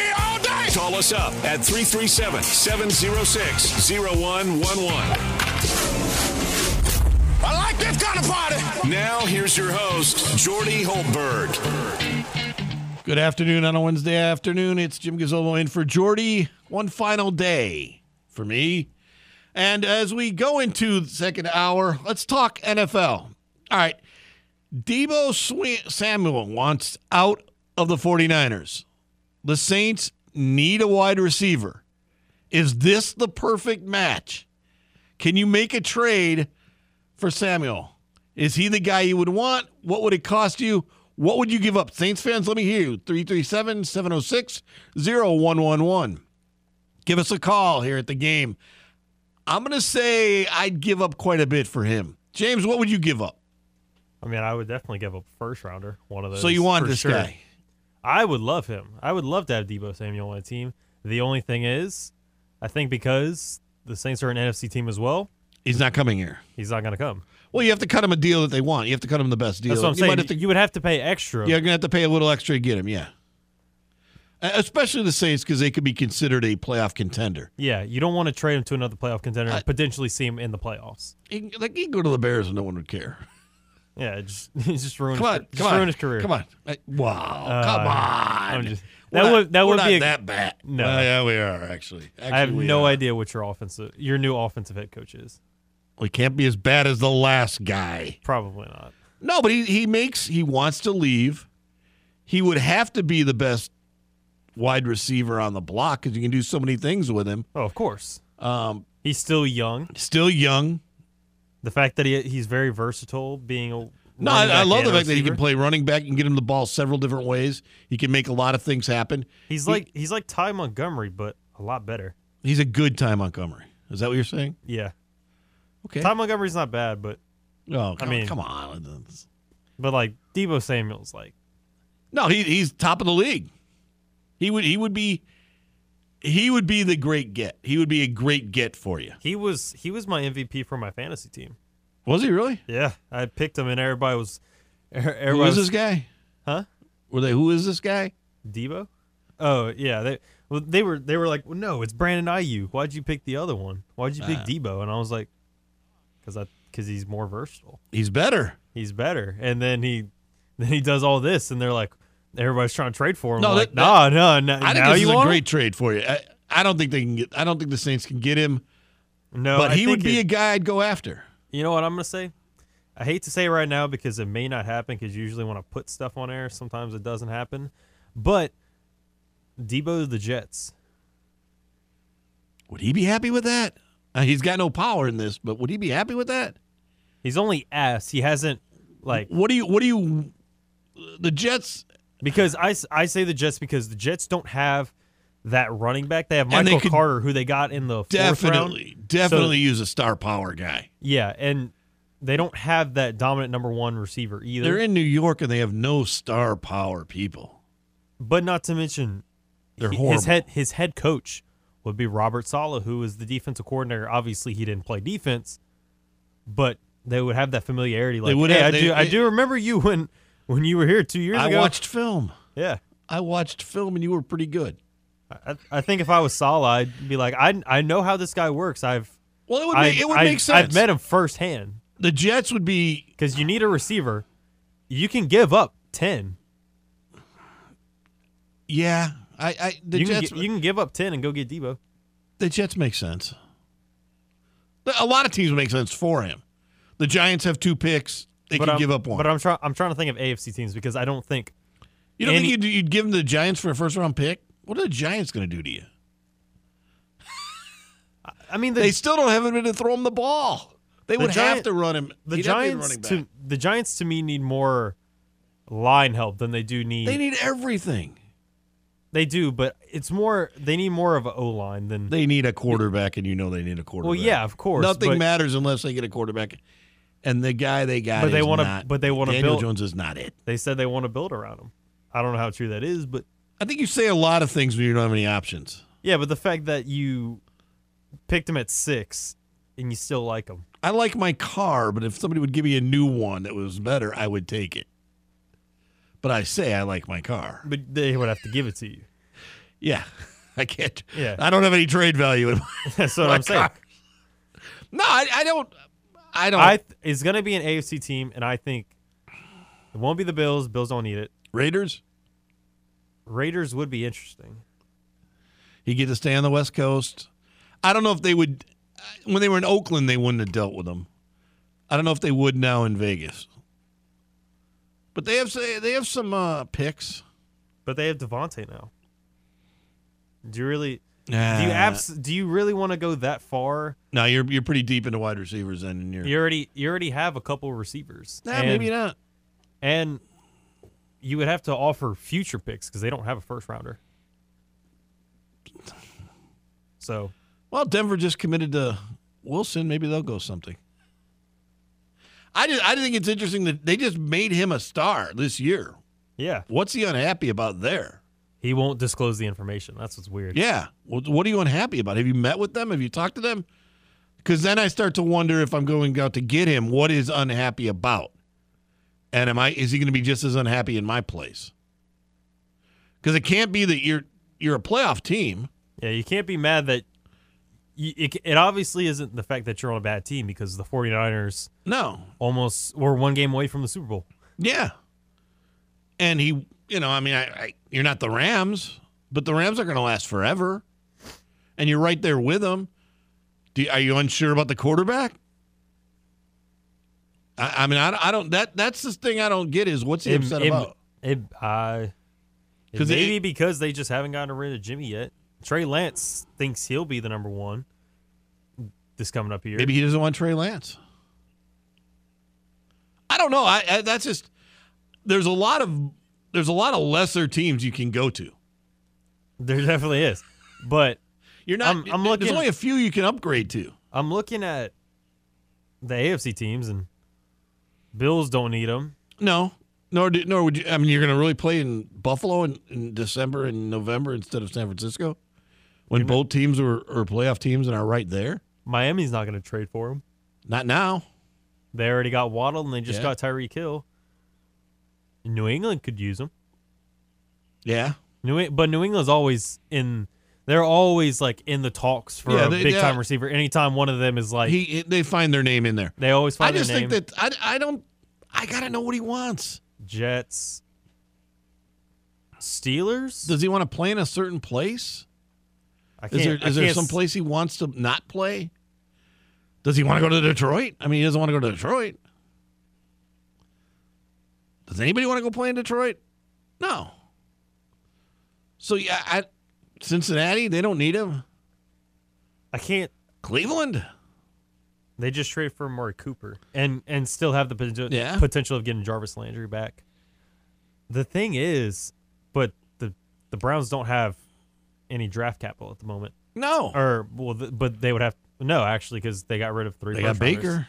all day. Call us up at 337 706 0111. I like this kind of party. Now, here's your host, Jordy Hultberg. Good afternoon on a Wednesday afternoon. It's Jim Gazzolo in for Jordy. One final day for me. And as we go into the second hour, let's talk NFL. All right. Deebo Swi- Samuel wants out of the 49ers. The Saints need a wide receiver. Is this the perfect match? Can you make a trade for Samuel? Is he the guy you would want? What would it cost you? What would you give up? Saints fans, let me hear you. 337 706 0111. Give us a call here at the game. I'm going to say I'd give up quite a bit for him. James, what would you give up? I mean, I would definitely give up first rounder. One of those. So you want this sure. guy? I would love him. I would love to have Deebo Samuel on a team. The only thing is, I think because the Saints are an NFC team as well, He's not coming here. he's not going to come. Well, you have to cut him a deal that they want. You have to cut him the best deal. That's what I'm you saying. To, you would have to pay extra. you're going to have to pay a little extra to get him, yeah. Especially the Saints because they could be considered a playoff contender. Yeah, you don't want to trade him to another playoff contender I- and potentially see him in the playoffs. He, like, he can go to the Bears and no one would care. Yeah, just he's just ruined. Come on, his, come on, ruined his career. Come on, wow, Uh, come on. Just- that not- would that would be a, that bad. No. Well, yeah, we are actually. actually I have no are. idea what your offensive your new offensive head coach is. We can't be as bad as the last guy. Probably not. No, but he he makes he wants to leave. He would have to be the best wide receiver on the block because you can do so many things with him. Oh, of course. Um, He's still young. still young. The fact that he he's very versatile, being a No, I, I love the fact that he can play running back. You can get him the ball several different ways. He can make a lot of things happen. He's He- like he's like Ty Montgomery, but a lot better. He's a good Ty Montgomery. Is that what you're saying? Yeah, Okay. Ty Montgomery's not bad, but oh, come, mean- come on. but like Deebo Samuel's like No, he, he's top of the league. He would he would be he would be the great get. He would be a great get for you. he was he was my MVP for my fantasy team. Was he really? Yeah, I picked him, and everybody was er- everybody is was, this guy? Huh? Were they? Who is this guy? Deebo. Oh yeah, they well they were they were like, well, no, it's Brandon Aiyuk. Why'd you pick the other one? Why'd you pick Ah. Deebo? And I was like, because I because he's more versatile. He's better. He's better. And then he then he does all this, and they're like, everybody's trying to trade for him. No, like, that- nah, no, no. I think this is a want him? great trade for you. I, I don't think they can get. I don't think the Saints can get him. No, but I he would be it- a guy I'd go after. You know what I'm gonna say? I hate to say it right now because it may not happen. Because usually when I put stuff on air, sometimes it doesn't happen. But Deebo the Jets. Would he be happy with that? Uh, he's got no power in this, but would he be happy with that? He's only ass. He hasn't like What do you? What do you? The Jets because I, I say the Jets because the Jets don't have that running back. They have And they Michael could Carter, who they got in the fourth definitely, round. definitely So- use a star power guy. yeah, and they don't have that dominant number one receiver either. They're in New York and they have no star power people. But not to mention, They're horrible. his head his head coach would be Robert Saleh, who is the defensive coordinator. Obviously, he didn't play defense, but they would have that familiarity. Like, would hey, have- I they- do I do remember you when when you were here two years I ago. I watched film. yeah. I watched film, and you were pretty good. I, I think if I was Saleh, I'd be like, I I know how this guy works. I've Well, it would I, make, it would I, make sense. I've met him firsthand The Jets would be because you need a receiver. You can give up ten. yeah. I, I the you, Jets can, you can give up ten and go get Deebo. the Jets make sense. A lot of teams make sense for him. The Giants have two picks. They but could I'm- give up one. But I'm trying. I'm trying to think of AFC teams because I don't think. you don't any- think you'd, you'd give them the Giants for a first round pick? What are the Giants going to do to you? I mean, the, They still don't have him to throw him the ball. They The would have to run him. the He'd have to be Giants to the Giants to me need more line help than they do need. They need everything. They do, but it's more. They need more of an O line than. They need a quarterback, and you know they need a quarterback. well, yeah, of course. Nothing matters unless they get a quarterback. And the guy they got, But they wanna- but they wanna Daniel build- Jones is not it. They said they want to build around him. I don't know how true that is, but I think you say a lot of things when you don't have any options. yeah. But the fact that you picked him at six and you still like him, I like my car, but if somebody would give me a new one that was better, I would take it. But I say I like my car. but they would have to give it to you. Yeah, I can't. Yeah. I don't have any trade value in my, That's what I'm saying. No, I, I don't. I don't. I th- it's going to be an AFC team, and I think it won't be the Bills. Bills don't need it. Raiders. Raiders would be interesting. He get to stay on the West Coast. I don't know if they would. When they were in Oakland, they wouldn't have dealt with him. I don't know if they would now in Vegas. But they have they have some uh, picks. But they have Davante now. Do you really? Nah. Do you abs- Do you really want to go that far? No, you're you're pretty deep into wide receivers, then, and you're. You already you already have a couple receivers. nah, and, maybe not. And you would have to offer future picks because they don't have a first rounder. So Well, Denver just committed to Wilson. Maybe they'll go something. I just I think it's interesting that they just made him a star this year. yeah, What's he unhappy about there? He won't disclose the information. That's what's weird. Yeah. Well, what are you unhappy about? Have you met with them? Have you talked to them? Because then I start to wonder if I'm going out to get him, what is unhappy about? And am I is he going to be just as unhappy in my place? Because it can't be that you're you're a playoff team. Yeah, you can't be mad that. You, it, it obviously isn't the fact that you're on a bad team because the 49ers No. almost were one game away from the Super Bowl. Yeah. And he, you know, I mean, I, I you're not the Rams, but the Rams are going to last forever, and you're right there with them. Do, are you unsure about the quarterback? I, I mean, I, don't- I don't. That that's the thing I don't get is what's he It- upset it- about? It, uh, it maybe it- because they just haven't gotten rid of Jimmy yet. Trey Lance thinks he'll be the number one this coming up here. Maybe he doesn't want Trey Lance. I don't know. I, I that's just there's a lot of there's a lot of lesser teams you can go to. there definitely is, but You're not. I'm- I'm looking- there's only a few you can upgrade to. I'm looking at the AFC teams and Bills don't need them. No, nor do, nor would you. I mean, you're going to really play in Buffalo in, in December and November instead of San Francisco, when both teams are, are playoff teams and are right there. Miami's not going to trade for him. Not now. They already got Waddle and they just Yeah. got Tyreek Hill. New England could use him. Yeah, New, but New England's always in. They're always like in the talks for Yeah, a they- big time yeah. receiver. Anytime one of them is like, he they find their name in there. they always find. Their name. I just think that I I don't. I got to know what he wants. Jets, Steelers. Does he want to play in a certain place? I Is there I there some place he wants to not play? Does he want to go to Detroit? I mean, he doesn't want to go to Detroit. Does anybody want to go play in Detroit? No. So yeah, I, Cincinnati they don't need him. I can't. Cleveland, They just traded for Amari Cooper and and still have the potential Yeah. potential of getting Jarvis Landry back. The thing is, but the the Browns don't have any draft capital at the moment. no. Or well, th- but they would have no actually because they got rid of three. They got. Baker.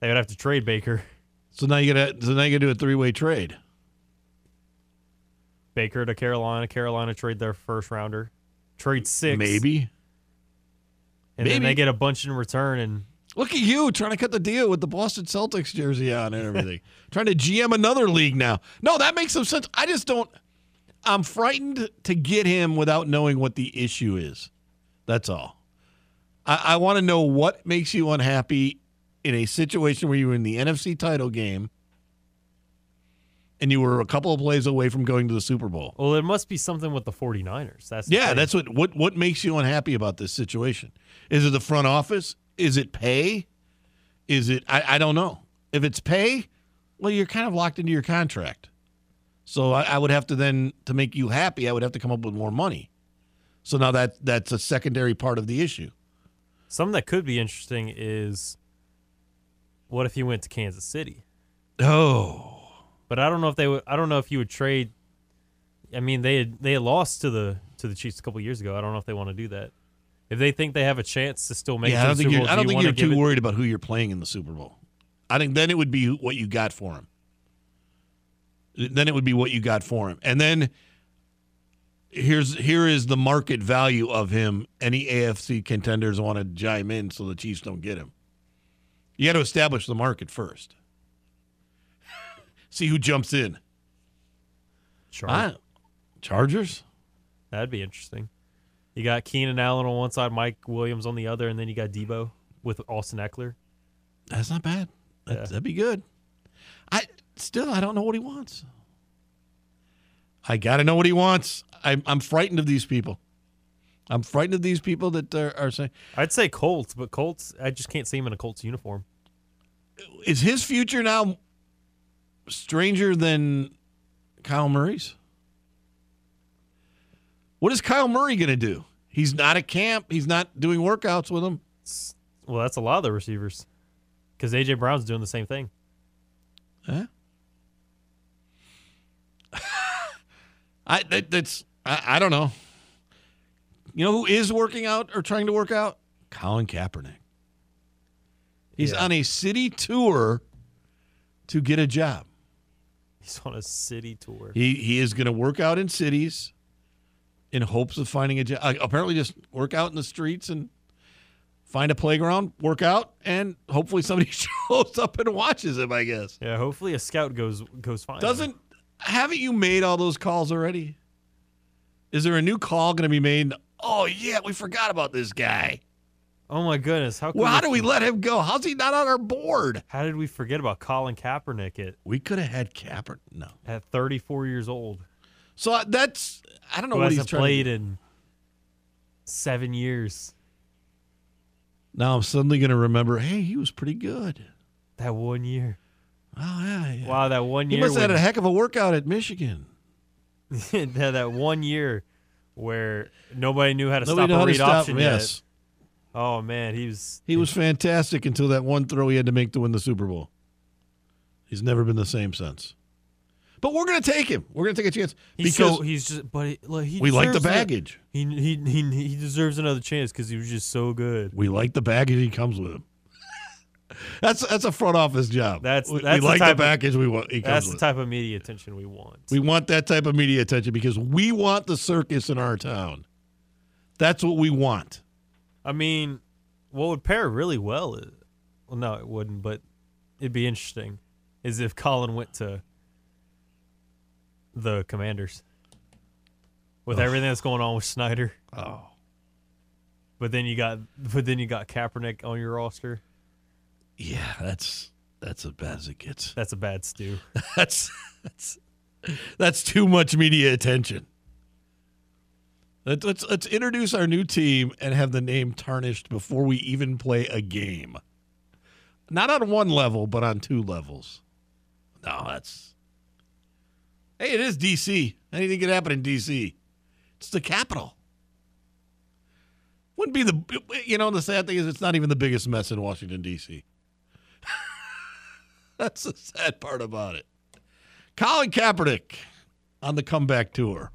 They would have to trade Baker. So now you got to so now you got to do a three way trade. Baker to Carolina. Carolina trade their first rounder. Trade six. Maybe. And then they get a bunch in return and Look at you trying to cut the deal with the Boston Celtics jersey on and everything. trying to GM another league now. No, that makes some sense. I just don't. I'm frightened to get him without knowing what the issue is. That's all. I, I want to know what makes you unhappy in a situation where you were in the NFC title game and you were a couple of plays away from going to the Super Bowl. well, there must be something with the 49ers. That's Yeah, thing. that's what what what makes you unhappy about this situation? Is it the front office? Is it pay? Is it I, I don't know. If it's pay, well, you're kind of locked into your contract. So I, I would have to then to make you happy, I would have to come up with more money. So now that that's a secondary part of the issue. Something that could be interesting is what if he went to Kansas City? Oh, But I don't know if they would. I don't know if you would trade. I mean, they had they had lost to the to the Chiefs a couple years ago. I don't know if they want to do that. If they think they have a chance to still make, yeah, I don't the think Super you're. Bowl, I do don't you think you're too it- worried about who you're playing in the Super Bowl. I think then it would be what you got for him. Then it would be what you got for him, and then here's here is the market value of him. Any AFC contenders want to chime in so the Chiefs don't get him. You got to establish the market first. See who jumps in. I- Chargers. That'd be interesting. You got Keenan Allen on one side, Mike Williams on the other, and then you got Deebo with Austin Ekeler. That's not bad. That, Yeah. That'd be good. I still I don't know what he wants. I got to know what he wants. I'm I'm frightened of these people. I'm frightened of these people that are, are saying, I'd say Colts, but Colts, I just can't see him in a Colts uniform. is his future now stranger than Kyler Murray's? What is Kyler Murray going to do? He's not at camp. He's not doing workouts with him. Well, that's a lot of the receivers because AJ Brown's doing the same thing. Huh? I that, that's I, I don't know. You know who is working out or trying to work out? Colin Kaepernick. He's Yeah. on a city tour to get a job. He's on a city tour. He he is going to work out in cities in hopes of finding a job. Uh, apparently, just work out in the streets and find a playground, work out, and hopefully somebody shows up and watches him. I guess. Yeah, hopefully a scout goes goes fine. Doesn't haven't you made all those calls already? Is there a new call going to be made? Oh yeah, we forgot about this guy. Oh my goodness! How Well, how do we let him go? How's he not on our board? How did we forget about Colin Kaepernick at We could have had Capper. No. at 34 years old? So uh, that's I don't know Who what he's played in seven years? Now I'm suddenly going to remember. Hey, he was pretty good. That one year. Oh yeah. yeah. Wow, that one year. He must have had a heck of a workout at Michigan. that, that one year where nobody knew how to Nobody stop a read stop option him. yet. Yes, Oh man, he was he was fantastic until that one throw he had to make to win the Super Bowl. He's never been the same since. But we're going to take him. We're going to take a chance He's because so he's just but he, look, he we like the deserves it. baggage. He he he he deserves another chance because he was just so good. We like the baggage he comes with him. That's that's a front office job. That's- that's we the like the type of- package we want. That's the with. type of media attention we want. We want that type of media attention because we want the circus in our town. That's what we want. I mean, what would pair really well? Is, well, no, it wouldn't, but it'd be interesting. Is if Colin went to the Commanders with everything that's going on with Snyder. Oh, But then you got, but then you got Kaepernick on your roster. Yeah, that's that's as bad as it gets. That's a bad stew. That's that's that's too much media attention. Let- Let's let's introduce our new team and have the name tarnished before we even play a game. Not on one level, but on two levels. No, that's. Hey, it is DC. Anything could happen in DC. It's the capital. Wouldn't be the you know the sad thing is it's not even the biggest mess in Washington D.C. That's the sad part about it. Colin Kaepernick on the comeback tour.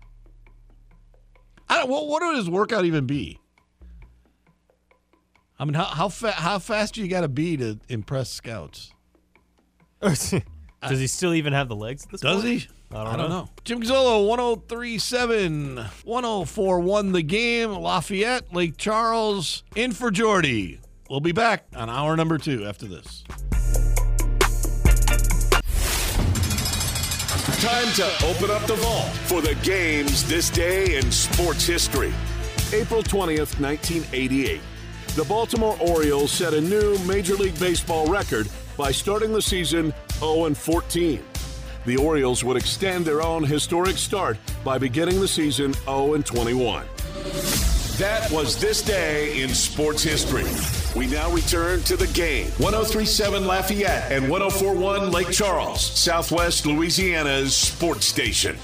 I don't. What, what would his workout even be? I mean, how how, fa- how fast do you got to be to impress scouts? Does he still even have the legs at this Does point? he? I don't know. Jim Gazzolo, 1037, 1041 the game. Lafayette, Lake Charles, in for Jordy. We'll be back on hour number two after this. Time to open up the vault for the games this day in sports history. April 20th, 1988. The Baltimore Orioles set a new Major League Baseball record by starting the season 0 14. The Orioles would extend their own historic start by beginning the season 0 21. That was this day in sports history. We now return to the game. 1037 Lafayette and 1041 Lake Charles, Southwest Louisiana's sports station.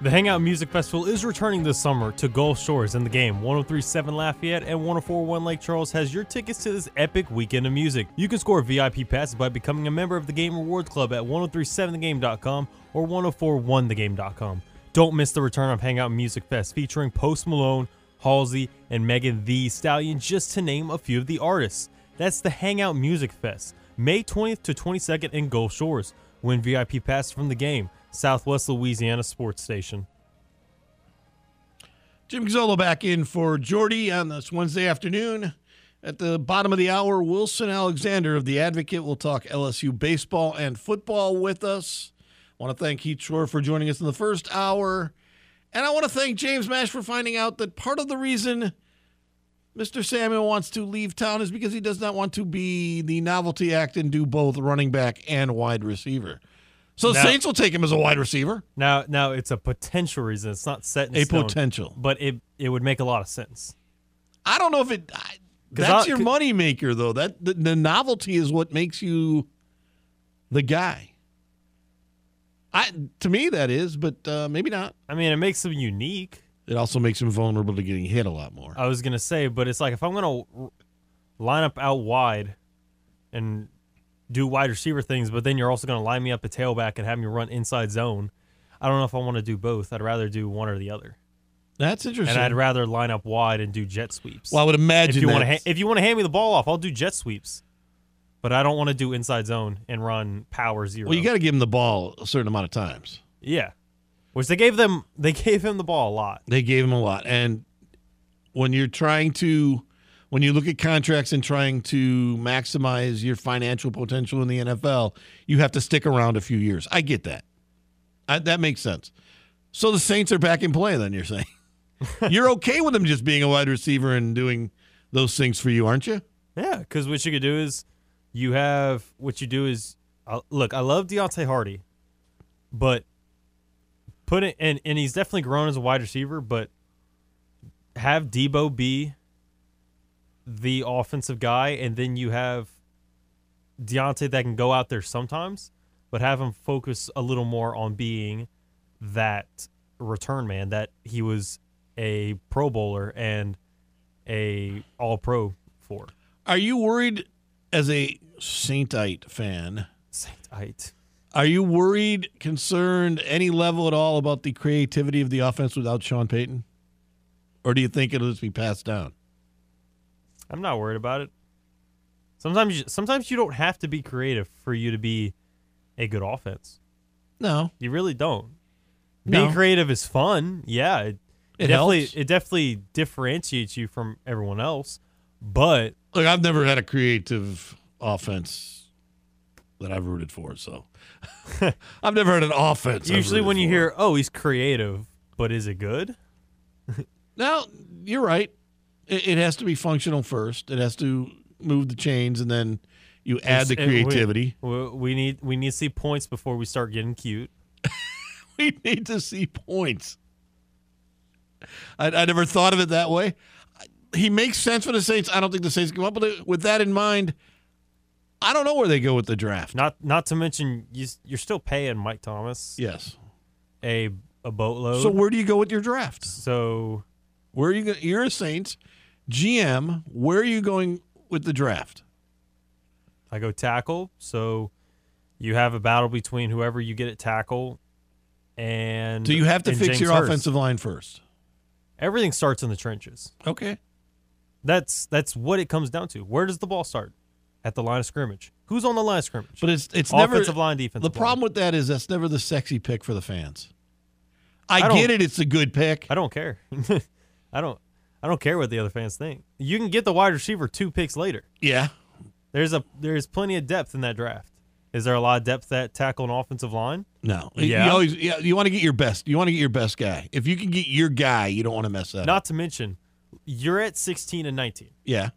The Hangout Music Festival is returning this summer to Gulf Shores in the game. 1037 Lafayette and 1041 Lake Charles has your tickets to this epic weekend of music. You can score VIP passes by becoming a member of the Game Rewards Club at 1037thegame.com or 1041thegame.com. Don't miss the return of Hangout Music Fest featuring Post Malone, Halsey, and Megan Thee Stallion, just to name a few of the artists. That's the Hangout Music Fest, May 20th to 22nd in Gulf Shores. Win VIP passes from the game. Southwest Louisiana Sports Station. Jim Gazzolo back in for Jordy on this Wednesday afternoon. At the bottom of the hour, Wilson Alexander of The Advocate will talk LSU baseball and football with us. I want to thank Heath Shore for joining us in the first hour. And I want to thank James Mash for finding out that part of the reason Mr. Samuel wants to leave town is because he does not want to be the novelty act and do both running back and wide receiver. So the Now- Saints will take him as a wide receiver. Now, now it's a potential reason. It's not set in A stone, potential. but it it would make a lot of sense. I don't know if it. I, that's I- your money maker, though. That the, the novelty is what makes you the guy. I to me that is, but uh, maybe not. I mean, it makes them unique. It also makes him vulnerable to getting hit a lot more. I was gonna say, but it's like if I'm gonna r- line up out wide and do wide receiver things, but then you're also gonna line me up a tailback and have me run inside zone. I don't know if I want to do both. I'd rather do one or the other, That's interesting. and I'd rather line up wide and do jet sweeps. well, I would imagine if you want to, ha- if you want to hand me the ball off, I'll do jet sweeps. But I don't want to do inside zone and run power zero. well, you got to give him the ball a certain amount of times. yeah, which they gave them. They gave him the ball a lot. They gave him a lot, and when you're trying to, when you look at contracts and trying to maximize your financial potential in the NFL, you have to stick around a few years. I get that. I, that makes sense. So the Saints are back in play. Then you're saying you're okay with them just being a wide receiver and doing those things for you, aren't you? Yeah, because what you could do is you have what you do is uh, look. I love Deonte Harty, but put it and and he's definitely grown as a wide receiver. But have Deebo be the offensive guy, and then you have Deonte that can go out there sometimes, but have him focus a little more on being that return man that he was a Pro Bowler and a All Pro for. Are you worried as a Saintite fan? Saintite. Are you worried, concerned, any level at all about the creativity of the offense without Sean Payton? Or do you think it'll just be passed down? I'm not worried about it. Sometimes, you, sometimes you don't have to be creative for you to be a good offense. No. You really don't. No. Being creative is fun. Yeah, it, It definitely helps. it definitely differentiates you from everyone else. But Look, I've never had a creative offense that I've rooted for, so I've never had an offense. Usually when you for. hear, "Oh, he's creative," but is it good? Now, you're right. It, it has to be functional first. It has to move the chains, and then you add the It's- it- we- creativity. We, we need we need to see points before we start getting cute. We need to see points. I, I never thought of it that way. He makes sense for the Saints. I don't think the Saints come up with it. With that in mind, I don't know where they go with the draft. Not not to mention you, you're still paying Mike Thomas Yes. a a boatload. So where do you go with your draft? so Where are you? Go- you're a Saints GM. Where are you going with the draft? I go tackle. So you have a battle between whoever you get at tackle and Do you have to fix James your Hurst. offensive line first? Everything starts in the trenches. Okay. That's that's what it comes down to. Where does the ball start? At the line of scrimmage. Who's on the line of scrimmage? But it's it's never offensive line, defense. The problem with that is that's never the sexy pick for the fans. I, I get it; it's a good pick. I don't care. I don't. I don't care what the other fans think. You can get the wide receiver two picks later. Yeah, There's a there's plenty of depth in that draft. Is there a lot of depth at tackle and offensive line? no. Yeah. you always yeah, you want to get your best. You want to get your best guy. If you can get your guy, you don't want to mess up. Not to mention, you're at 16 and 19. Yeah,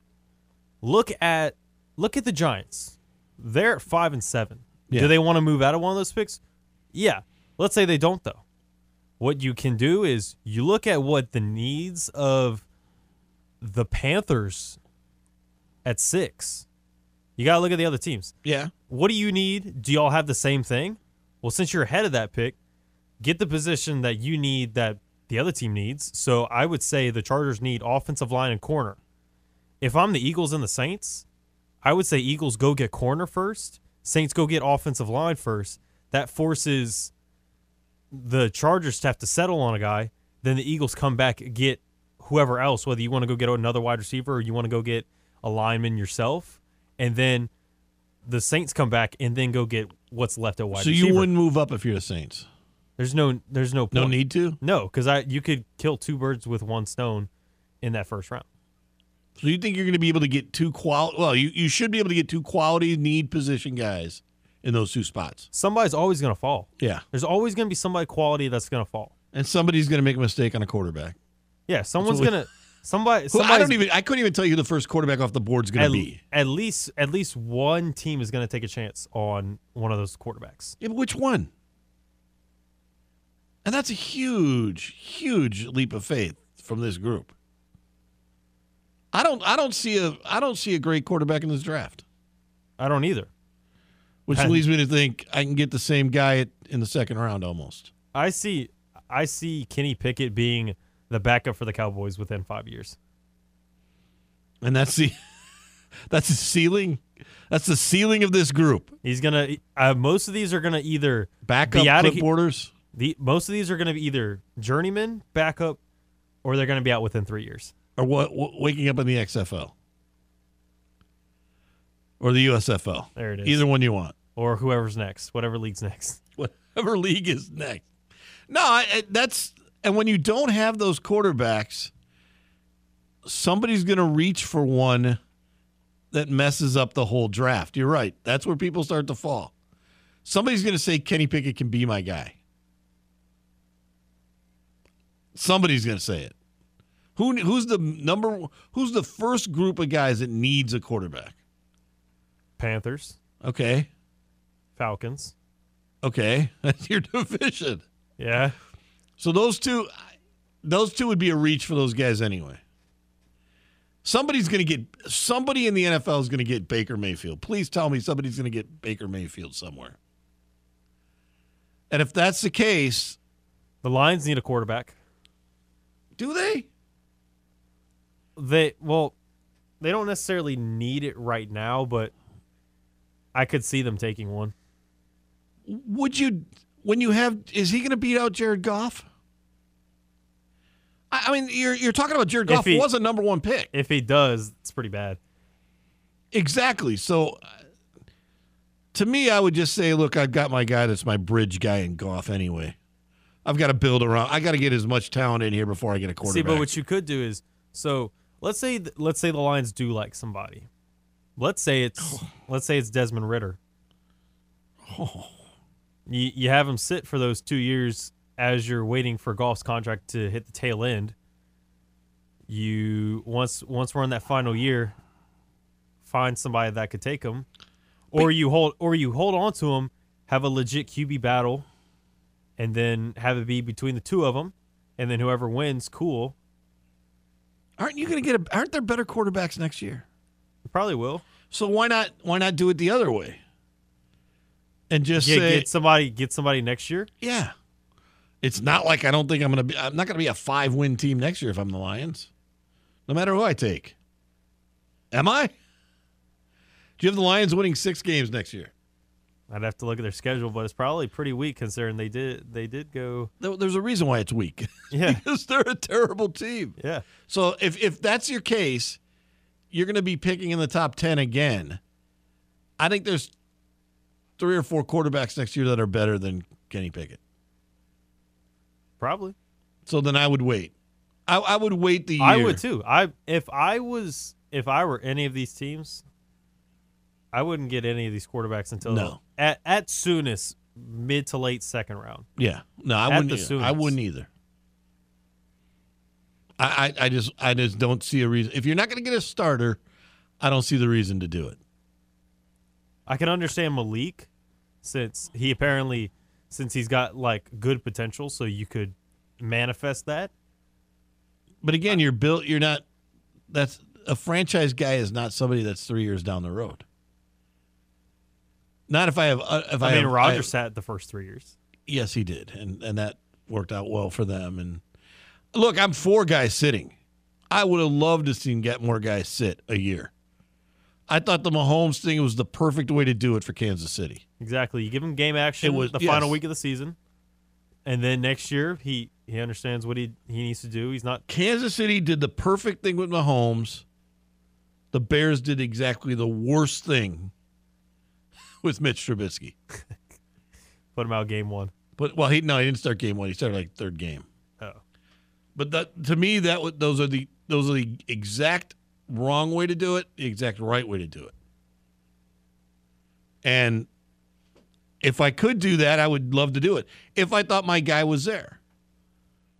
Look at look at the Giants. They're at five and seven. Yeah. Do they want to move out of one of those picks? Yeah. Let's say they don't though. What you can do is you look at what the needs of the Panthers at six. You got to look at the other teams. Yeah. What do you need? Do y'all have the same thing? Well, since you're ahead of that pick, get the position that you need that the other team needs. So I would say the Chargers need offensive line and corner. If I'm the Eagles and the Saints, I would say Eagles go get corner first, Saints go get offensive line first. That forces the Chargers to have to settle on a guy. Then the Eagles come back get whoever else, whether you want to go get another wide receiver or you want to go get a lineman yourself. And then the Saints come back and then go get what's left at wide So receiver. you wouldn't move up if you're the Saints. There's no there's no No need to. No, because I you could kill two birds with one stone in that first round. So you think you're going to be able to get two quality? Well, you, you should be able to get two quality need position guys in those two spots. Somebody's always going to fall. Yeah, There's always going to be somebody quality that's going to fall. and somebody's going to make a mistake on a quarterback. Yeah, someone's we- to somebody. I don't even. I couldn't even tell you who the first quarterback off the board's going at, to be. at least at least one team is going to take a chance on one of those quarterbacks. Yeah, which one? And that's a huge, huge leap of faith from this group. I don't. I don't see a. I don't see a great quarterback in this draft. I don't either. Which leads me to think I can get the same guy at, in the second round almost. I see I see Kenny Pickett being the backup for the Cowboys within five years. And that's the that's the ceiling. That's the ceiling of this group. He's gonna. Uh, most of these are gonna either Backup be out of he- clipboarders. The most of these are gonna be either journeyman, backup, or they're gonna be out within three years. or what, what waking up in the XFL or the USFL. There it is. Either one you want. Or whoever's next, whatever league's next. Whatever league is next. No, I, I- that's and when you don't have those quarterbacks, somebody's going to reach for one that messes up the whole draft. You're right. That's where people start to fall. Somebody's going to say Kenny Pickett can be my guy. Somebody's going to say it. Who who's the number who's the first group of guys that needs a quarterback? Panthers, Okay. Falcons. Okay. That's your division. Yeah. So those two those two would be a reach for those guys anyway. Somebody's going to get somebody in the NFL is going to get Baker Mayfield. Please tell me somebody's going to get Baker Mayfield somewhere. And if that's the case, The Lions need a quarterback. Do they? They well, they don't necessarily need it right now, but I could see them taking one. Would you when you have is he going to beat out Jared Goff? I I mean, you're you're talking about Jared Goff he- was a number one pick. If he does, it's pretty bad. Exactly. So to me, I would just say, look, I've got my guy that's my bridge guy in Goff anyway. I've got to build around. I got to get as much talent in here before I get a quarterback. See, but what you could do is so let's say th- let's say the Lions do like somebody. Let's say it's let's say it's Desmond Ridder. Oh. You you have him sit for those two years as you're waiting for Goff's contract to hit the tail end. You once once we're in that final year, find somebody that could take him, or you hold or you hold on to him, have a legit QB battle, and then have it be between the two of them, and then whoever wins, cool. aren't you going to get? A, aren't there better quarterbacks next year? Probably will. So why not? Why not do it the other way? And just Get, say, get somebody get somebody next year. yeah. It's not like I don't think I'm going to be. I'm not going to be a five win team next year if I'm the Lions. No matter who I take. Am I? Do you have the Lions winning six games next year? I'd have to look at their schedule, but it's probably pretty weak considering they did they did go. There's a reason why it's weak. Yeah. because they're a terrible team. Yeah, So if if that's your case, you're going to be picking in the top ten again. I think there's three or four quarterbacks next year that are better than Kenny Pickett. probably. So then I would wait. I, I would wait the year. I would too. I if I was if I were any of these teams, I wouldn't get any of these quarterbacks until No. At at soonest mid to late second round. Yeah. No, I At wouldn't. the Either. I wouldn't either. I, I I just I just don't see a reason. If you're not going to get a starter, I don't see the reason to do it. I can understand Malik since he apparently since he's got like good potential, so you could manifest that. But again, you're built. You're not that's a franchise guy is not somebody that's three years down the road. Not if I have. Uh, if I, I mean, have, Roger I- sat the first three years. Yes, he did, and and that worked out well for them. And look, I'm four guys sitting. I would have loved to seen get more guys sit a year. I thought the Mahomes thing was the perfect way to do it for Kansas City. Exactly. You give him game action It was- the yes. final week of the season, and then next year he he understands what he he needs to do. He's not Kansas City did the perfect thing with Mahomes. The Bears did exactly the worst thing with Mitch Trubisky. put him out game one. But well, he no, he didn't start game one. He started like third game. Oh, But that to me, that those are the those are the exact wrong way to do it, the exact right way to do it. And if I could do that, I would love to do it. If I thought my guy was there.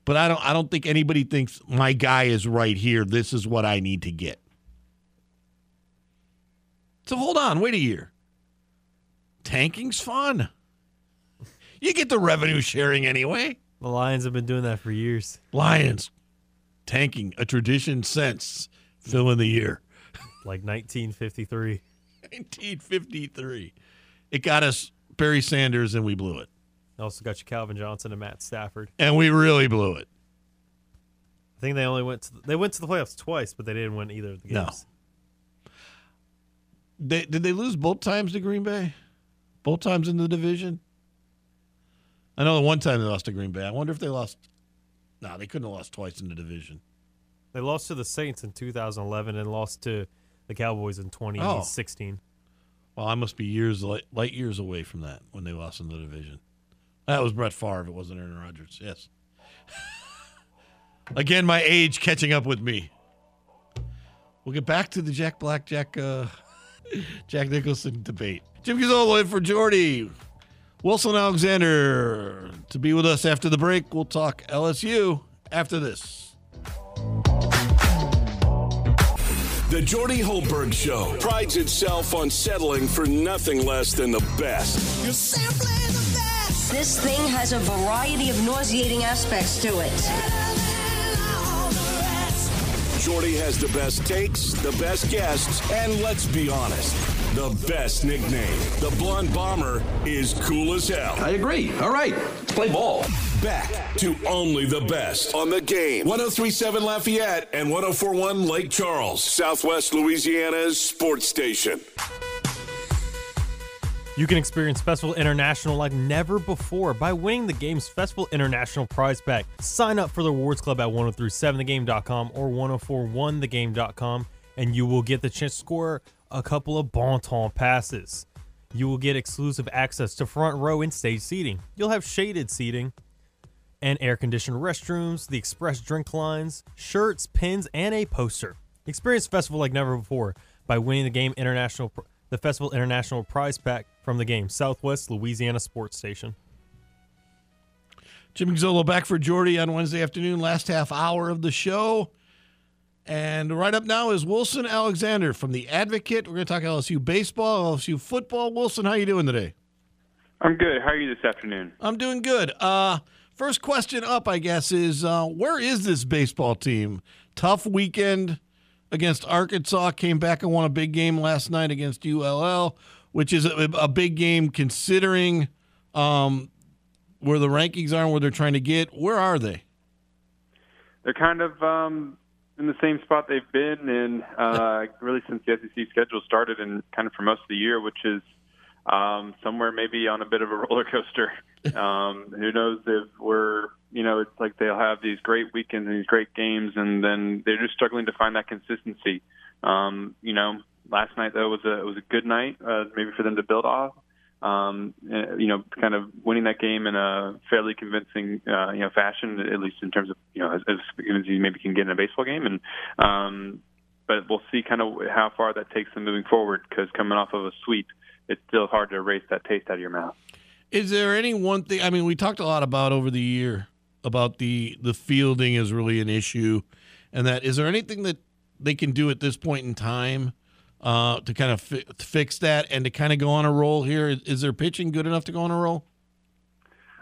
But I don't I don't think anybody thinks my guy is right here. This is what I need to get. So hold on, wait a year. Tanking's fun. You get the revenue sharing anyway. the Lions have been doing that for years. Lions tanking a tradition since fill in the year Like 1953. 1953. It got us Barry Sanders and we blew it, Also got you Calvin Johnson and Matt Stafford. and we really blew it. I think they only went to the, they went to the playoffs twice, but they didn't win either of the No. games. They, did they lose both times to Green Bay? Both times in the division? I know the one time they lost to Green Bay. I wonder if they lost. No, they couldn't have lost twice in the division. They lost to the Saints in 2011 and lost to the Cowboys in 2016. Well, I must be years light, light years away from that when they lost in the division. That was Brett Favre. It wasn't Aaron Rodgers. Yes. Again, my age catching up with me. We'll get back to the Jack Black, Jack, uh, Jack Nicholson debate. Jim Gazzolo in for Jordy. Wilson Alexander to be with us after the break. We'll talk LSU after this. The Jordy Hultberg Show prides itself on settling for nothing less than the best. You're simply the best. This thing has a variety of nauseating aspects to it. Jordy has the best takes, the best guests, and let's be honest, the best nickname. The Blonde Bomber is cool as hell. I agree. All right, let's play ball. Back to only the best on the game. 1037 Lafayette and 1041 Lake Charles, Southwest Louisiana's sports station. You can experience Festival International like never before by winning the game's Festival International prize pack. Sign up for the Awards Club at 1037thegame.com or 1041thegame.com and you will get the chance to score a couple of Bon Ton passes. You will get exclusive access to front row and stage seating. You'll have shaded seating and air conditioned restrooms, the express drink lines, shirts, pins, and a poster. Experience festival like never before by winning the game international the Festival International prize pack from the game Southwest Louisiana Sports Station. Jim Gazzolo back for Jordy on Wednesday afternoon, last half hour of the show. And right up now is Wilson Alexander from the Advocate. We're going to talk LSU baseball, LSU football. Wilson, how you doing today? I'm good. How are you this afternoon? I'm doing good. Uh, first question up, I guess, is uh, where is this baseball team? Tough weekend against Arkansas. Came back and won a big game last night against ULL, which is a, a big game considering um, where the rankings are and where they're trying to get. Where are they? They're kind of um, in the same spot they've been in uh, really since the SEC schedule started and kind of for most of the year, which is um, somewhere maybe on a bit of a roller coaster. Um, who knows if we're, you know, it's like they'll have these great weekends and these great games, and then they're just struggling to find that consistency. Um, you know, last night though was a was a good night, uh, maybe for them to build off. Um, you know, kind of winning that game in a fairly convincing, uh, you know, fashion, at least in terms of, you know, as, as as you maybe can get in a baseball game. And, um, but we'll see kind of how far that takes them moving forward because coming off of a sweep, it's still hard to erase that taste out of your mouth. Is there any one thing? I mean, we talked a lot about over the year about the the fielding is really an issue, and that is there anything that they can do at this point in time uh, to kind of fi- fix that and to kind of go on a roll here? Is, is their pitching good enough to go on a roll?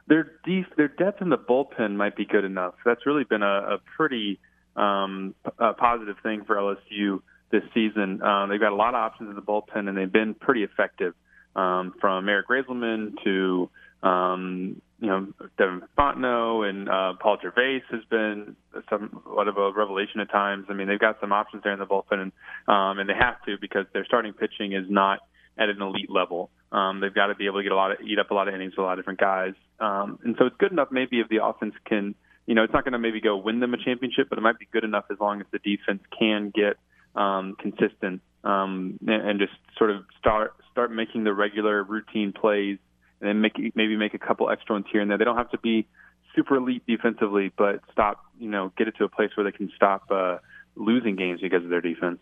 Their def- their depth in the bullpen might be good enough. That's really been a, a pretty um, positive thing for LSU this season. Um, they've got a lot of options in the bullpen, and they've been pretty effective. Um, from Eric Reyzelman to um, you know Devin Fontenot and uh, Paul Gervase has been somewhat of a revelation at times. I mean, they've got some options there in the bullpen, and um, and they have to because their starting pitching is not at an elite level. Um, they've got to be able to get a lot of eat up a lot of innings with a lot of different guys, um, and so it's good enough maybe if the offense can. You know, it's not going to maybe go win them a championship, but it might be good enough as long as the defense can get um, consistent um, and, and just sort of start start making the regular routine plays, and then make maybe make a couple extra ones here and there. They don't have to be super elite defensively, but stop you know get it to a place where they can stop uh, losing games because of their defense.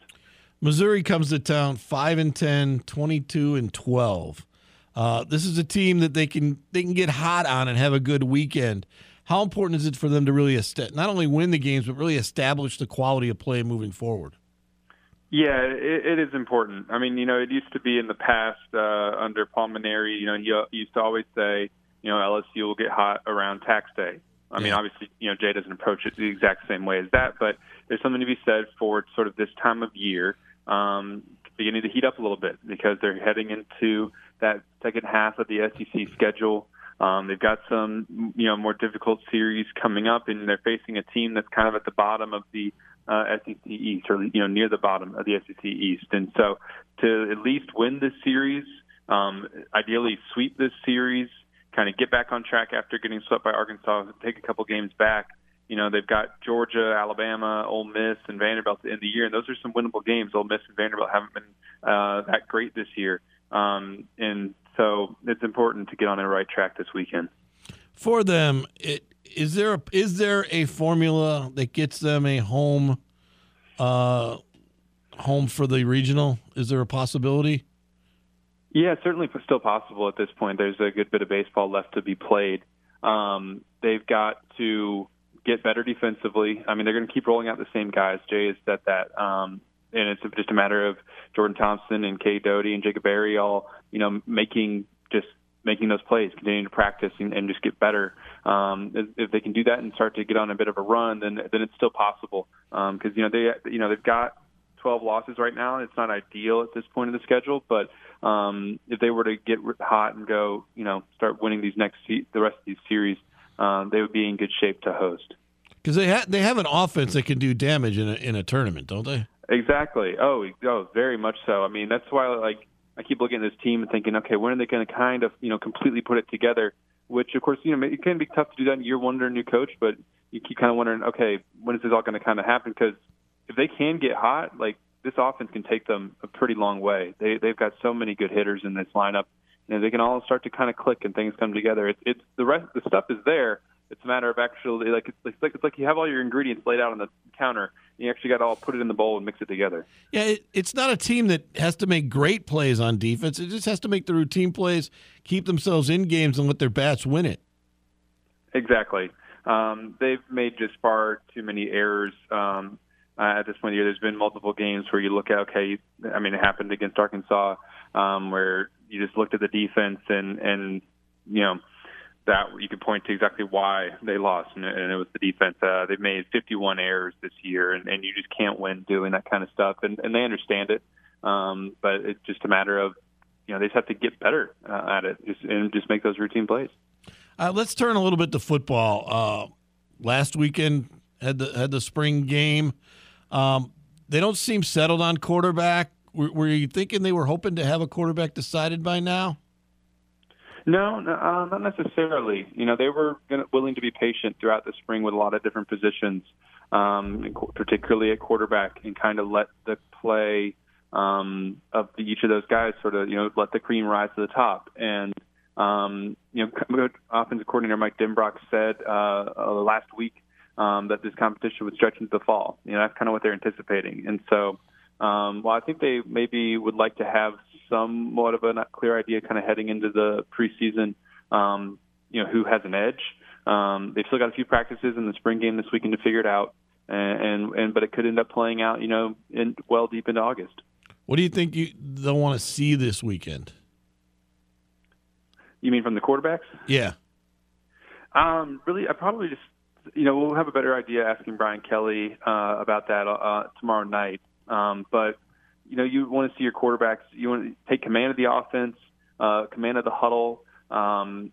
Missouri comes to town 5 and 10, 22 and 12. Uh, this is a team that they can they can get hot on and have a good weekend. How important is it for them to really est- not only win the games but really establish the quality of play moving forward? Yeah, it, it is important. I mean, you know, it used to be in the past uh, under Paul Mainieri. You know, he, uh, he used to always say, you know, LSU will get hot around tax day. I mean, obviously, you know, Jay doesn't approach it the exact same way as that, but there's something to be said for sort of this time of year um, beginning to heat up a little bit because they're heading into that second half of the SEC schedule. Um, they've got some, you know, more difficult series coming up, and they're facing a team that's kind of at the bottom of the uh, SEC East, or you know, near the bottom of the SEC East. And so, to at least win this series, um, ideally sweep this series, kind of get back on track after getting swept by Arkansas, take a couple games back. You know, they've got Georgia, Alabama, Ole Miss, and Vanderbilt the end the year, and those are some winnable games. Ole Miss and Vanderbilt haven't been uh, that great this year, um, and so it's important to get on the right track this weekend. For them, it, is there a, is there a formula that gets them a home uh, home for the regional? Is there a possibility? Yeah, certainly still possible at this point. There's a good bit of baseball left to be played. Um, they've got to get better defensively. I mean, they're going to keep rolling out the same guys. Jay has said that. Um, and it's just a matter of Jordan Thompson and Cade Doughty and Jacob Berry all, you know, making just making those plays, continuing to practice and, and just get better. Um, if, if they can do that and start to get on a bit of a run, then then it's still possible. Because um, you know they you know they've got 12 losses right now. It's not ideal at this point in the schedule, but um, if they were to get hot and go, you know, start winning these next se- the rest of these series, um, they would be in good shape to host. Because they ha- they have an offense that can do damage in a, in a tournament, don't they? Exactly. Oh, oh, very much so. I mean, that's why like I keep looking at this team and thinking, okay, when are they going to kind of you know completely put it together? Which of course you know it can be tough to do that in year one under a new coach, but you keep kind of wondering, okay, when is this all going to kind of happen? Because if they can get hot, like this offense can take them a pretty long way. They they've got so many good hitters in this lineup, and they can all start to kind of click and things come together. It's it's the rest the stuff is there. It's a matter of actually like it's, like it's like you have all your ingredients laid out on the counter. You actually got to all put it in the bowl and mix it together. Yeah, it, it's not a team that has to make great plays on defense. It just has to make the routine plays, keep themselves in games, and let their bats win it. Exactly. Um, they've made just far too many errors um, uh, at this point of the year. There's been multiple games where you look at, okay, I mean, it happened against Arkansas, um, where you just looked at the defense and and you know that you could point to exactly why they lost, and, and it was the defense. Uh, they've made 51 errors this year, and, and you just can't win doing that kind of stuff, and, and they understand it. Um, but it's just a matter of you know they just have to get better uh, at it, just and just make those routine plays. Uh, let's turn a little bit to football. Uh, last weekend had the had the spring game. Um, they don't seem settled on quarterback. Were, were, you thinking they were hoping to have a quarterback decided by now? No, no uh, not necessarily. You know, they were gonna, willing to be patient throughout the spring with a lot of different positions, um, particularly at quarterback, and kind of let the play um, of the, each of those guys sort of, you know, let the cream rise to the top. And um, you know, offensive coordinator Mike Denbrock said uh, uh, last week um, that this competition would stretch into the fall. You know, that's kind of what they're anticipating. And so, um, well, I think they maybe would like to have somewhat of a not clear idea kind of heading into the preseason, um, you know, who has an edge. Um, they've still got a few practices in the spring game this weekend to figure it out. And, and, and but it could end up playing out, you know, in well deep into August. What do you think you, they'll want to see this weekend? You mean from the quarterbacks? Yeah. Um, really, I probably just you know, we'll have a better idea asking Brian Kelly uh, about that uh, tomorrow night. Um, but you know, you want to see your quarterbacks. You want to take command of the offense, uh, command of the huddle, um,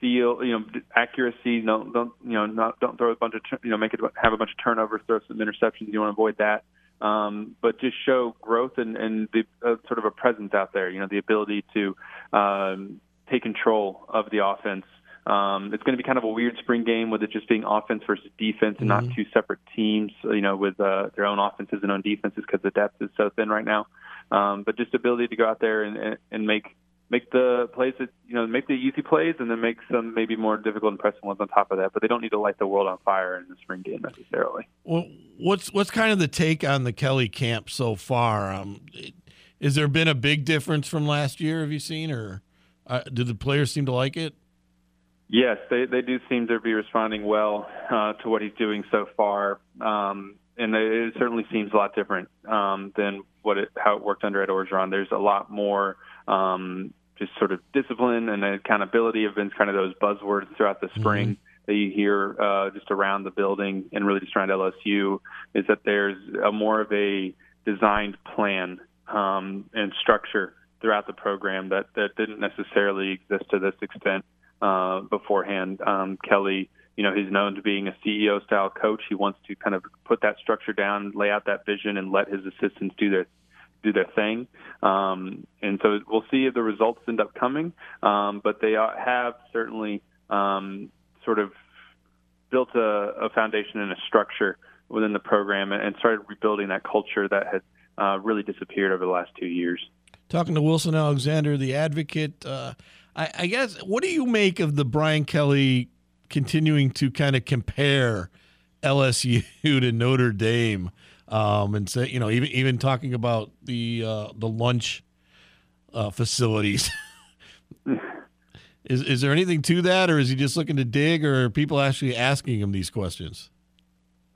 feel, you know, accuracy. No, don't you know, not don't throw a bunch of you know, make it have a bunch of turnovers, throw some interceptions. You want to avoid that. Um, but just show growth and, and the uh, sort of a presence out there. You know, the ability to um, take control of the offense um, it's going to be kind of a weird spring game with it just being offense versus defense and Mm-hmm. not two separate teams, you know, with uh, their own offenses and own defenses because the depth is so thin right now. Um, but just ability to go out there and, and- make make the plays that you know make the easy plays and then make some maybe more difficult and pressing ones on top of that. But they don't need to light the world on fire in the spring game necessarily. Well, what's what's kind of the take on the Kelly camp so far? Um, is there been a big difference from last year? Have you seen, or uh, do the players seem to like it? Yes, they they do seem to be responding well uh, to what he's doing so far, um, and it certainly seems a lot different um, than what it, how it worked under Ed Orgeron. There's a lot more um, just sort of discipline and accountability have been kind of those buzzwords throughout the spring that you hear uh, just around the building and really just around LSU. Is that there's a more of a designed plan um, and structure throughout the program that that didn't necessarily exist to this extent uh, beforehand. Um, Kelly, you know, he's known to being a CEO style coach. He wants to kind of put that structure down, lay out that vision, and let his assistants do their do their thing. Um, and so we'll see if the results end up coming. Um, but they are, have certainly um, sort of built a, a foundation and a structure within the program and, started rebuilding that culture that had uh, really disappeared over the last two years. Talking to Wilson Alexander, the advocate. Uh, I, I guess, what do you make of the Brian Kelly continuing to kind of compare LSU to Notre Dame, um, and say, you know, even even talking about the uh, the lunch uh, facilities. is is there anything to that, or is he just looking to dig, or are people actually asking him these questions?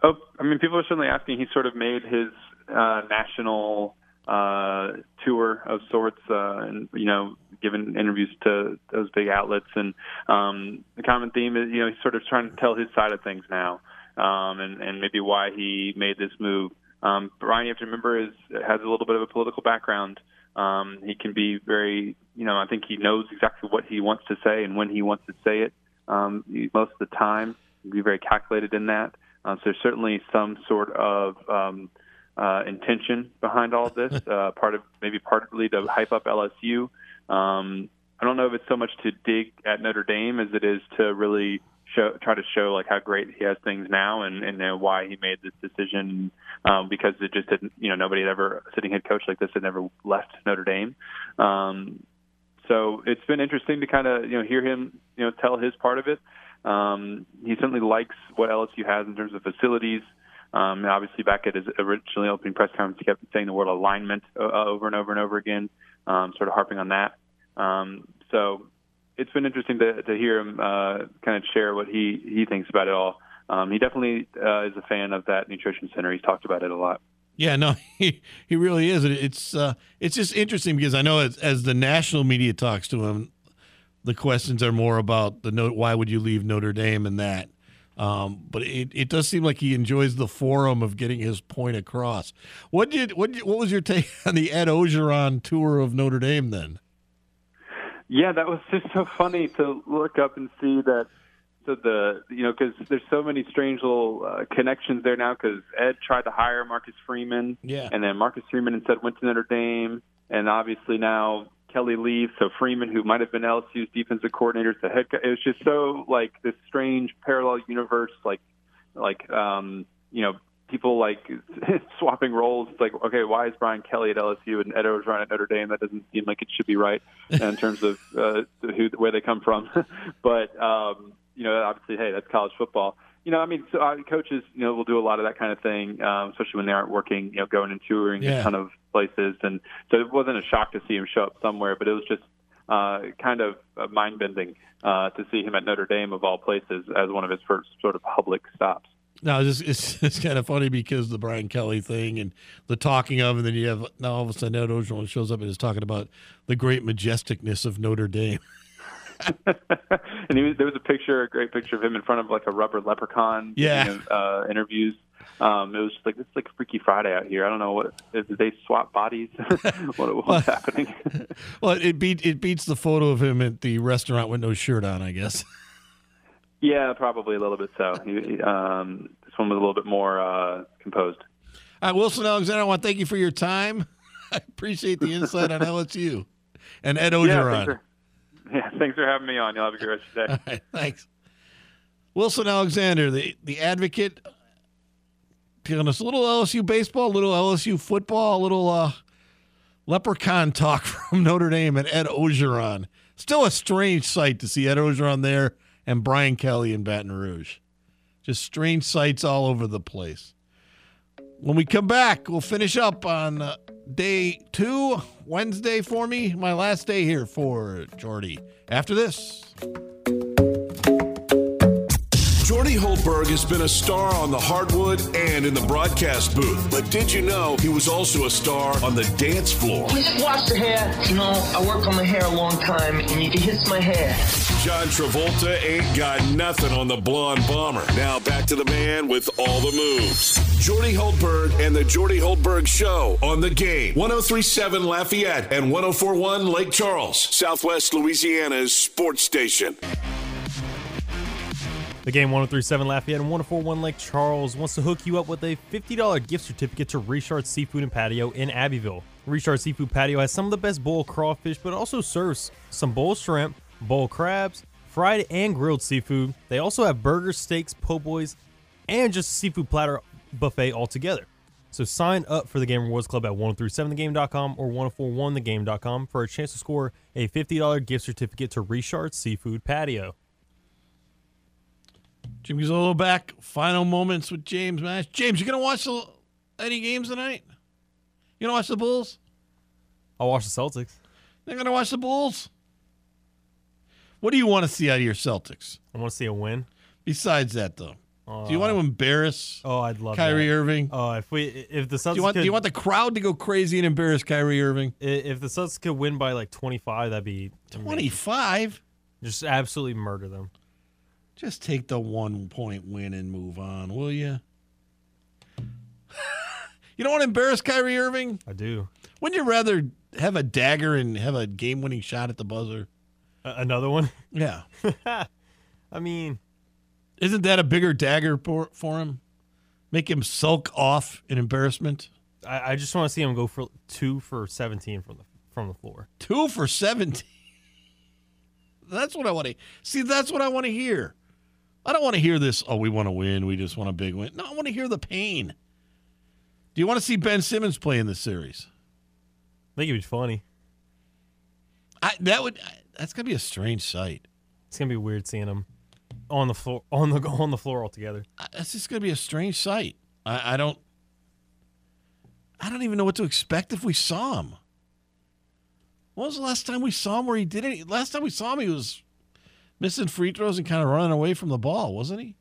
Oh, I mean, people are certainly asking. He sort of made his uh, national uh, tour of sorts, uh, and you know, giving interviews to those big outlets. And um, the common theme is, you know, he's sort of trying to tell his side of things now, um, and and maybe why he made this move. Um, Brian, you have to remember, is has a little bit of a political background. Um, he can be very, you know, I think he knows exactly what he wants to say and when he wants to say it. Um, he- most of the time, he can be very calculated in that. Uh, so there's certainly some sort of um, uh, intention behind all of this. Uh, part of maybe partly to hype up LSU. Um, I don't know if it's so much to dig at Notre Dame as it is to really show, try to show like how great he has things now and and uh, why he made this decision. Um, because it just didn't, you know, nobody had ever a sitting head coach like this had never left Notre Dame. Um, so it's been interesting to kind of you know hear him you know tell his part of it. Um, he certainly likes what LSU has in terms of facilities. Um, and obviously, back at his originally opening press conference, he kept saying the word alignment uh, over and over and over again, um, sort of harping on that. Um, so it's been interesting to, to hear him uh, kind of share what he, he thinks about it all. Um, he definitely uh, is a fan of that nutrition center. He's talked about it a lot. Yeah, no, he, he really is. It's uh, it's just interesting because I know as, as the national media talks to him, the questions are more about the note. Why would you leave Notre Dame and that? Um, but it, it does seem like he enjoys the forum of getting his point across. What did what did, what was your take on the Ed Orgeron tour of Notre Dame then? Yeah, that was just so funny to look up and see that. So the you know because there's so many strange little uh, connections there now because Ed tried to hire Marcus Freeman, Yeah. and then Marcus Freeman instead went to Notre Dame, and obviously now Kelly leaves, so Freeman, who might have been LSU's defensive coordinator, the head. It was just so like this strange parallel universe, like like um, you know people like swapping roles. It's like okay, why is Brian Kelly at LSU and Ed Orgeron at Notre Dame? That doesn't seem like it should be right in terms of uh, who where they come from. but um, you know, obviously, hey, that's college football. You know, I mean, so, uh, coaches, you know, will do a lot of that kind of thing, um, especially when they aren't working, you know, going and touring Yeah. a ton of places. And so it wasn't a shock to see him show up somewhere, but it was just uh, kind of mind bending uh, to see him at Notre Dame of all places as one of his first sort of public stops. No, it's, it's it's kind of funny because the Brian Kelly thing and the talking of, and then you have now all of a sudden Ed Orgeron shows up and is talking about the great majesticness of Notre Dame. and he was, there was a picture, a great picture of him in front of like a rubber leprechaun. Yeah. giving, uh, interviews. Um, it was just like it's like Freaky Friday out here. I don't know what did they swap bodies? what what's happening? Well, it beat it beats the photo of him at the restaurant with no shirt on. I guess. yeah, probably a little bit so. He, um, this one was a little bit more uh, composed. All right, Wilson Alexander, I want to thank you for your time. I appreciate the insight on LSU and Ed Yeah, Orgeron. for, yeah, thanks for having me on. You'll have a good rest of right, thanks. Wilson Alexander, the, the advocate, telling us a little LSU baseball, a little LSU football, a little uh, leprechaun talk from Notre Dame and Ed Orgeron. Still a strange sight to see Ed Orgeron there and Brian Kelly in Baton Rouge. Just strange sights all over the place. When we come back, we'll finish up on uh, day two, Wednesday for me, my last day here for Jordy. After this. Jordy Hultberg has been a star on the hardwood and in the broadcast booth. But did you know he was also a star on the dance floor? You just wash the hair. You know, I work on my hair a long time, and you can hiss my hair. John Travolta ain't got nothing on the blonde bomber. Now back to the man with all the moves. Jordy Hultberg and the Jordy Hultberg Show on the game. 1037 Lafayette and 1041 Lake Charles, Southwest Louisiana's sports station. The game 1037 Lafayette and 1041 Lake Charles wants to hook you up with a $50 gift certificate to Richard Seafood and Patio in Abbeville. Richard Seafood Patio has some of the best bowl crawfish, but also serves some bowl shrimp, bowl crabs, fried and grilled seafood. They also have burgers, steaks, po' boys, and just a seafood platter buffet altogether. So sign up for the Game Rewards Club at 1037thegame.com or 1041thegame.com for a chance to score a $50 gift certificate to Richard Seafood Patio. Jim Gazzolo back. Final moments with James Mash. James, you gonna watch the, any games tonight? You gonna watch the Bulls? I'll watch the Celtics. They're gonna watch the Bulls. What do you want to see out of your Celtics? I want to see a win. Besides that, though, do you want to uh, embarrass? Oh, I'd love Kyrie that. Irving. Oh, if we if the Celtics Do you want could, do you want the crowd to go crazy and embarrass Kyrie Irving? if the Celtics could win by like 25, that'd be. Twenty five. Just absolutely murder them. Just take the one point win and move on, will you? you don't want to embarrass Kyrie Irving? I do. Wouldn't you rather have a dagger and have a game winning shot at the buzzer? A- another one. Yeah. I mean, Isn't that a bigger dagger for, for him? Make him sulk off in embarrassment? I, I just want to see him go for two for 17 from the from the floor. Two for 17. That's what I want to see. That's what I want to hear. I don't want to hear this. Oh, we want to win. We just want a big win. No, I want to hear the pain. Do you want to see Ben Simmons play in this series? I think it'd be funny. I, that would. That's gonna be a strange sight. It's gonna be weird seeing him on the floor on the on the floor altogether. That's just gonna be a strange sight. I, I don't. I don't even know what to expect if we saw him. When was the last time we saw him where he did it? Last time we saw him, he was missing free throws and kind of running away from the ball, wasn't he?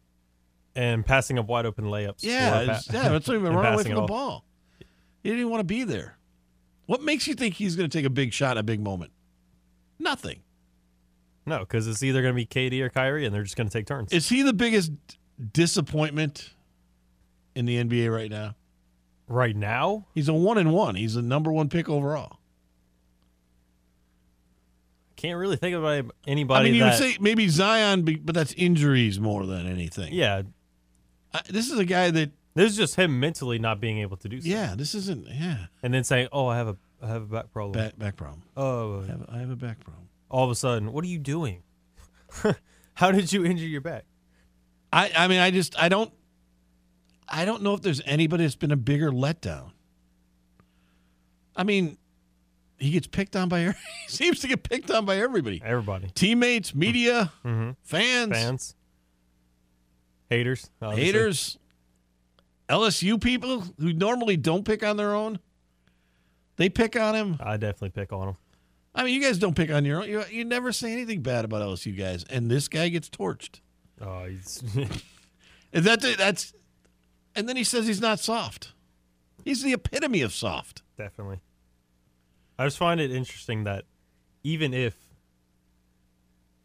And passing up wide open layups. Yeah, pa- yeah, that's not even running away from the ball. He didn't even want to be there. What makes you think he's going to take a big shot in a big moment? Nothing. No, because it's either gonna be KD or Kyrie, and they're just gonna take turns. Is he the biggest disappointment in the NBA right now? right now, He's a one and one. He's the number one pick overall. Can't really think about anybody. I mean, you that. would say maybe Zion, but that's injuries more than anything. yeah, I, this is a guy that, this is just him mentally not being able to do. So. yeah, this isn't, yeah, and then saying, "Oh, I have a I have a back problem." back back problem. Oh, oh, oh. I have, I have a back problem. all of a sudden, what are you doing? How did you injure your back? I, I mean, I just, I don't, I don't know if there's anybody that's been a bigger letdown. I mean, he gets picked on by, he seems to get picked on by everybody. Everybody, Teammates, media, mm-hmm. fans, fans, haters, obviously. haters, LSU people who normally don't pick on their own. They pick on him. I definitely pick on him. I mean, you guys don't pick on your own. You, you never say anything bad about LSU guys, and this guy gets torched. Oh, he's Is that that's? And then he says he's not soft. He's the epitome of soft. definitely. I just find it interesting that even if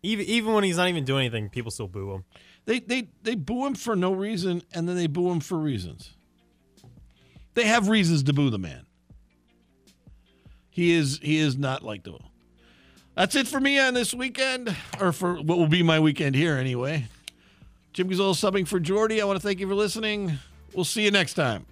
Even even when he's not even doing anything, people still boo him. They they they boo him for no reason, and then they boo him for reasons. They have reasons to boo the man. He is he is not likable. That's it for me on this weekend, or for what will be my weekend here anyway. Jim Gazzolo subbing for Jordy. I want to thank you for listening. We'll see you next time.